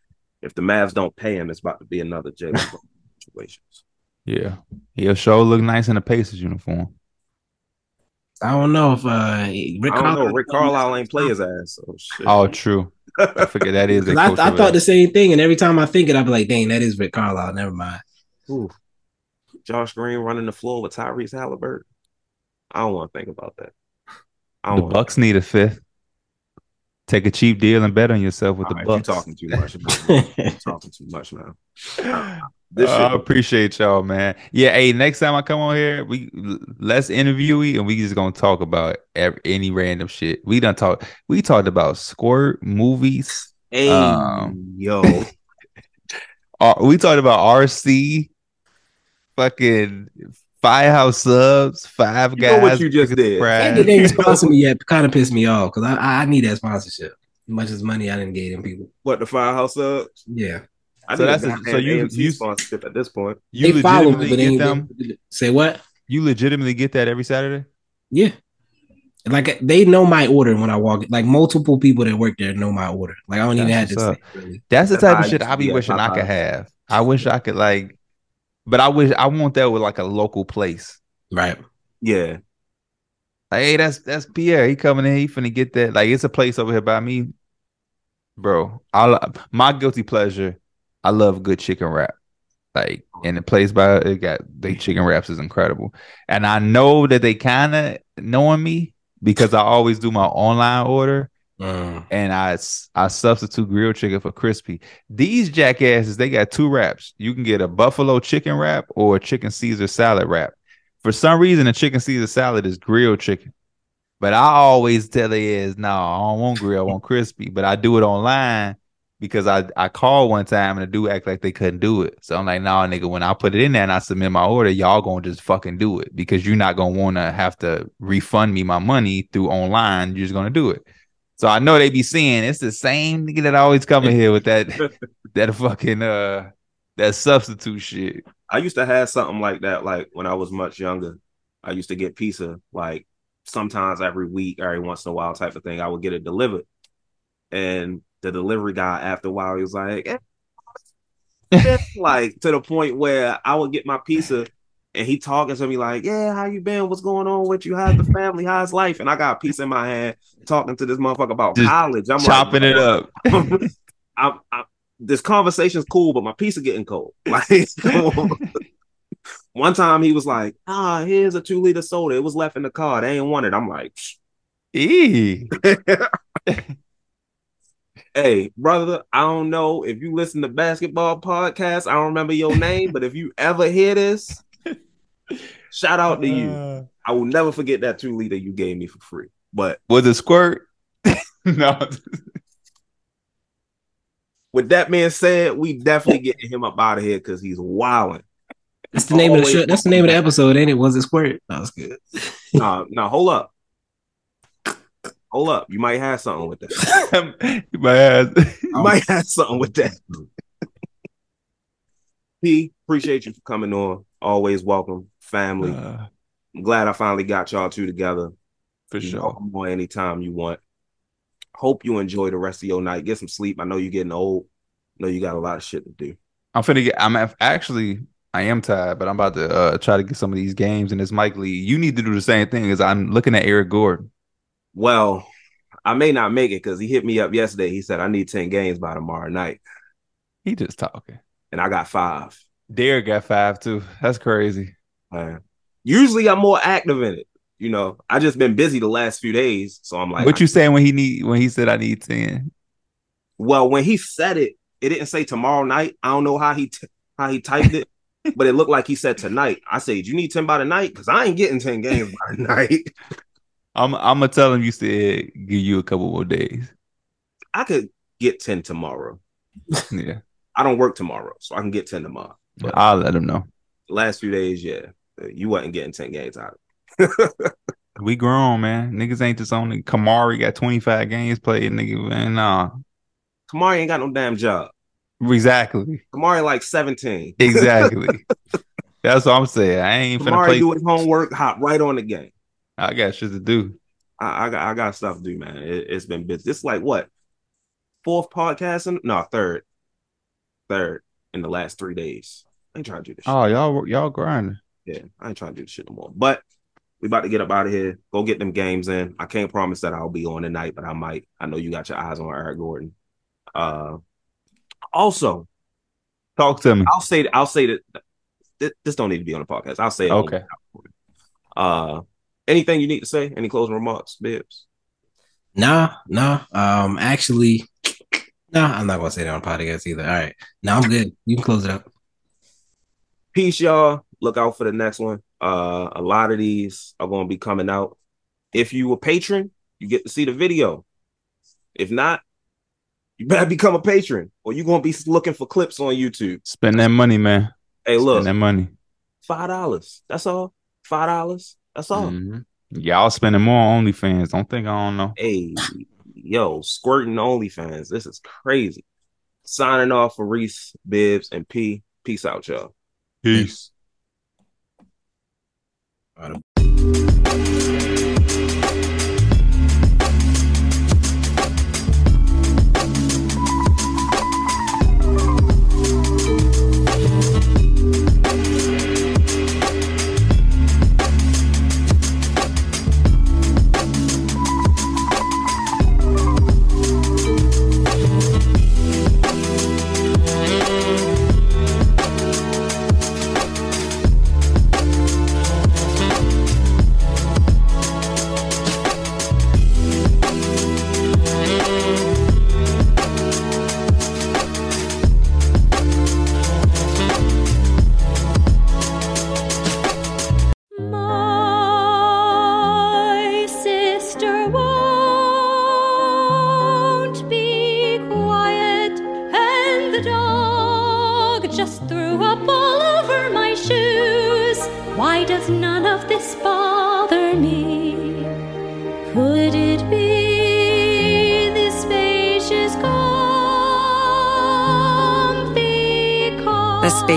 if the Mavs don't pay him, it's about to be another Jaylen Brown situation. Yeah, he'll show look nice in a Pacers uniform. I don't know if uh, Rick I don't know. Carlisle- Rick Carlisle ain't play his ass. So shit. Oh, true. I forget that is. *laughs* the 'Cause coach I, I thought the same thing, and every time I think it, I be like, "Dang, that is Rick Carlisle." Never mind. Ooh. Josh Green running the floor with Tyrese Halliburton. I don't want to think about that. I the don't wanna- Bucks need a fifth. Take a cheap deal and bet on yourself with All the right, Bucks. *laughs* You talking too much. man. Talking too much now. This Uh, I appreciate y'all, man. Yeah, hey, next time I come on here, we let's interview you and we just gonna talk about ev- any random shit. We done talk. We talked about squirt movies. Hey, Um, yo. *laughs* Uh, we talked about RC, fucking Firehouse subs, Five You Guys. know what you just did? Fried. And they didn't sponsor me yet. Kind of pissed me off because I, I need that sponsorship. As much as money I didn't get them people. What the firehouse subs? Yeah, I So that's a- so you- AMC you- sponsorship at this point. You they follow me, legitimately but they get ain't them. say what? You legitimately get that every Saturday. Yeah. Like they know my order when I walk. Like multiple people that work there know my order. Like I don't even have to what's say. Really. That's the type how of I shit I to be be wishing I could have. I wish I could like, but I wish I want that with like a local place. Right. Yeah. Like, hey, that's that's Pierre. He coming in. He finna get that. Like, it's a place over here by me, bro. I my guilty pleasure. I love good chicken wrap. Like, and the place by it got they chicken wraps is incredible. And I know that they kind of knowing me because I always do my online order. Mm. and I substitute grilled chicken for crispy. These jackasses, they got two wraps. You can get a buffalo chicken wrap or a chicken Caesar salad wrap. For some reason, a chicken Caesar salad is grilled chicken. But I always tell they is no, I don't want grill, I want crispy. But I do it online because I I called one time and the dude act like they couldn't do it. So I'm like, nah, nigga, when I put it in there and I submit my order, y'all gonna just fucking do it because you're not gonna wanna have to refund me my money through online. You're just gonna do it. So I know they be seeing it's the same nigga that always come in here with that *laughs* that fucking uh that substitute shit. I used to have something like that, like when I was much younger. I used to get pizza like sometimes every week, every once in a while type of thing. I would get it delivered. And the delivery guy after a while he was like, eh, *laughs* like to the point where I would get my pizza and he talking to me like, Yeah, how you been? What's going on with you? How's the family? How's life? And I got a piece in my hand talking to this motherfucker about Just college. I'm chopping like, it up. *laughs* I'm, I'm, this conversation's cool, but my pizza getting cold. *laughs* Like one time he was like, "Ah, here's a two liter soda. It was left in the car. They ain't want it." I'm like, E. *laughs* "Hey, brother, I don't know if you listen to basketball podcasts. I don't remember your name, but if you ever hear this, *laughs* shout out to you. Uh, I will never forget that two liter you gave me for free." But Was it squirt? *laughs* no. with that being said, we definitely getting him up out of here because he's wilding. That's the name of the show. That's the name of the episode, ain't it? Was it squirt? That was good. *laughs* Nah, nah, hold up. Hold up. You might have something with that. My ass. You might have something with that. P, appreciate you for coming on. Always welcome, family. Uh, I'm glad I finally got y'all two together. for You sure. come on anytime you want. Hope you enjoy the rest of your night. Get some sleep. I know you're getting old. I know you got a lot of shit to do. I'm finna get. I'm actually. I am tired, but I'm about to uh, try to get some of these games And it's Mike League. You need to do the same thing as I'm looking at Eric Gordon. Well, I may not make it because he hit me up yesterday. He said I need 10 games by tomorrow night. He just talking. And I got five. Derek got five too. That's crazy. Man. Usually I'm more active in it. You know, I just been busy the last few days. So I'm like, what you saying when he need when he said I need ten? Well, when he said it, it didn't say tomorrow night. I don't know how he t- how he typed it, *laughs* but it looked like he said tonight. I said, "You need ten by tonight because I ain't getting ten games by the night." I'm I'm gonna tell him you said give you a couple more days. I could get 10 tomorrow. *laughs* Yeah. I don't work tomorrow, so I can get 10 tomorrow. But I'll let him know. last few days, yeah, you wasn't getting 10 games out. We grown, man. Niggas ain't just only Kamari got 25 games played, nigga. Man, nah. Kamari ain't got no damn job. Exactly. Kamari like 17. Exactly. *laughs* That's what I'm saying. I ain't finna Kamari play. do his homework, hop right on the game. I got shit to do. I, I got I got stuff to do, man. It, has been busy. This is like what fourth podcast? In, no, third, third in the last three days. I ain't trying to do this. Shit. Oh, y'all y'all grinding. Yeah, I ain't trying to do this shit no more. But we about to get up out of here. Go get them games in. I can't promise that I'll be on tonight, but I might. I know you got your eyes on Eric Gordon. Uh, also, Talk to me. I'll say I'll say that th- this don't need to be on the podcast. I'll say it. Okay. Uh, anything you need to say? Any closing remarks, Bibs? Nah, nah. Um, actually, nah. I'm not gonna say that on podcast either. All right, now I'm good. You can close it up. Peace, y'all. Look out for the next one. Uh, a lot of these are going to be coming out. If you a patron, you get to see the video. If not, you better become a patron, or you're going to be looking for clips on YouTube. Spend that money, man. Hey, look, Spend that money. five dollars. That's all. Five dollars. That's all. Mhm. Y'all spending more on OnlyFans. Don't think I don't know. Hey, yo, squirting OnlyFans. This is crazy. Signing off for Reese, Bibs, and P. Peace out, y'all. Peace. My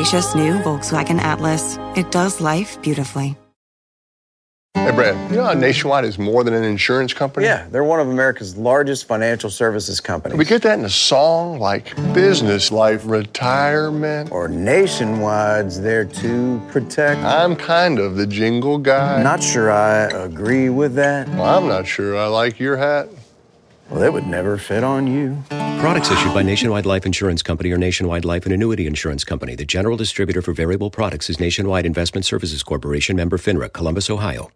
spacious new Volkswagen Atlas. It does life beautifully. Hey, Brad, you know how Nationwide is more than an insurance company? Yeah, they're one of America's largest financial services companies. We get that in a song like business life retirement. Or Nationwide's there to protect. I'm kind of the jingle guy. Not sure I agree with that. Well, I'm not sure I like your hat. Well, it would never fit on you. Products issued by Nationwide Life Insurance Company or Nationwide Life and Annuity Insurance Company. The general distributor for variable products is Nationwide Investment Services Corporation, member FINRA, Columbus, Ohio.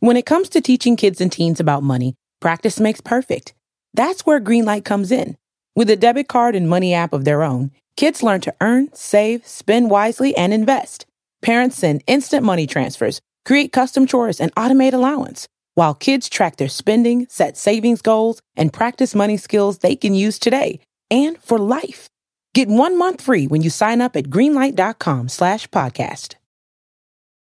When it comes to teaching kids and teens about money, practice makes perfect. That's where Greenlight comes in. With a debit card and money app of their own, kids learn to earn, save, spend wisely, and invest. Parents send instant money transfers, create custom chores, and automate allowance, while kids track their spending, set savings goals, and practice money skills they can use today and for life. Get one month free when you sign up at greenlight.com slash podcast.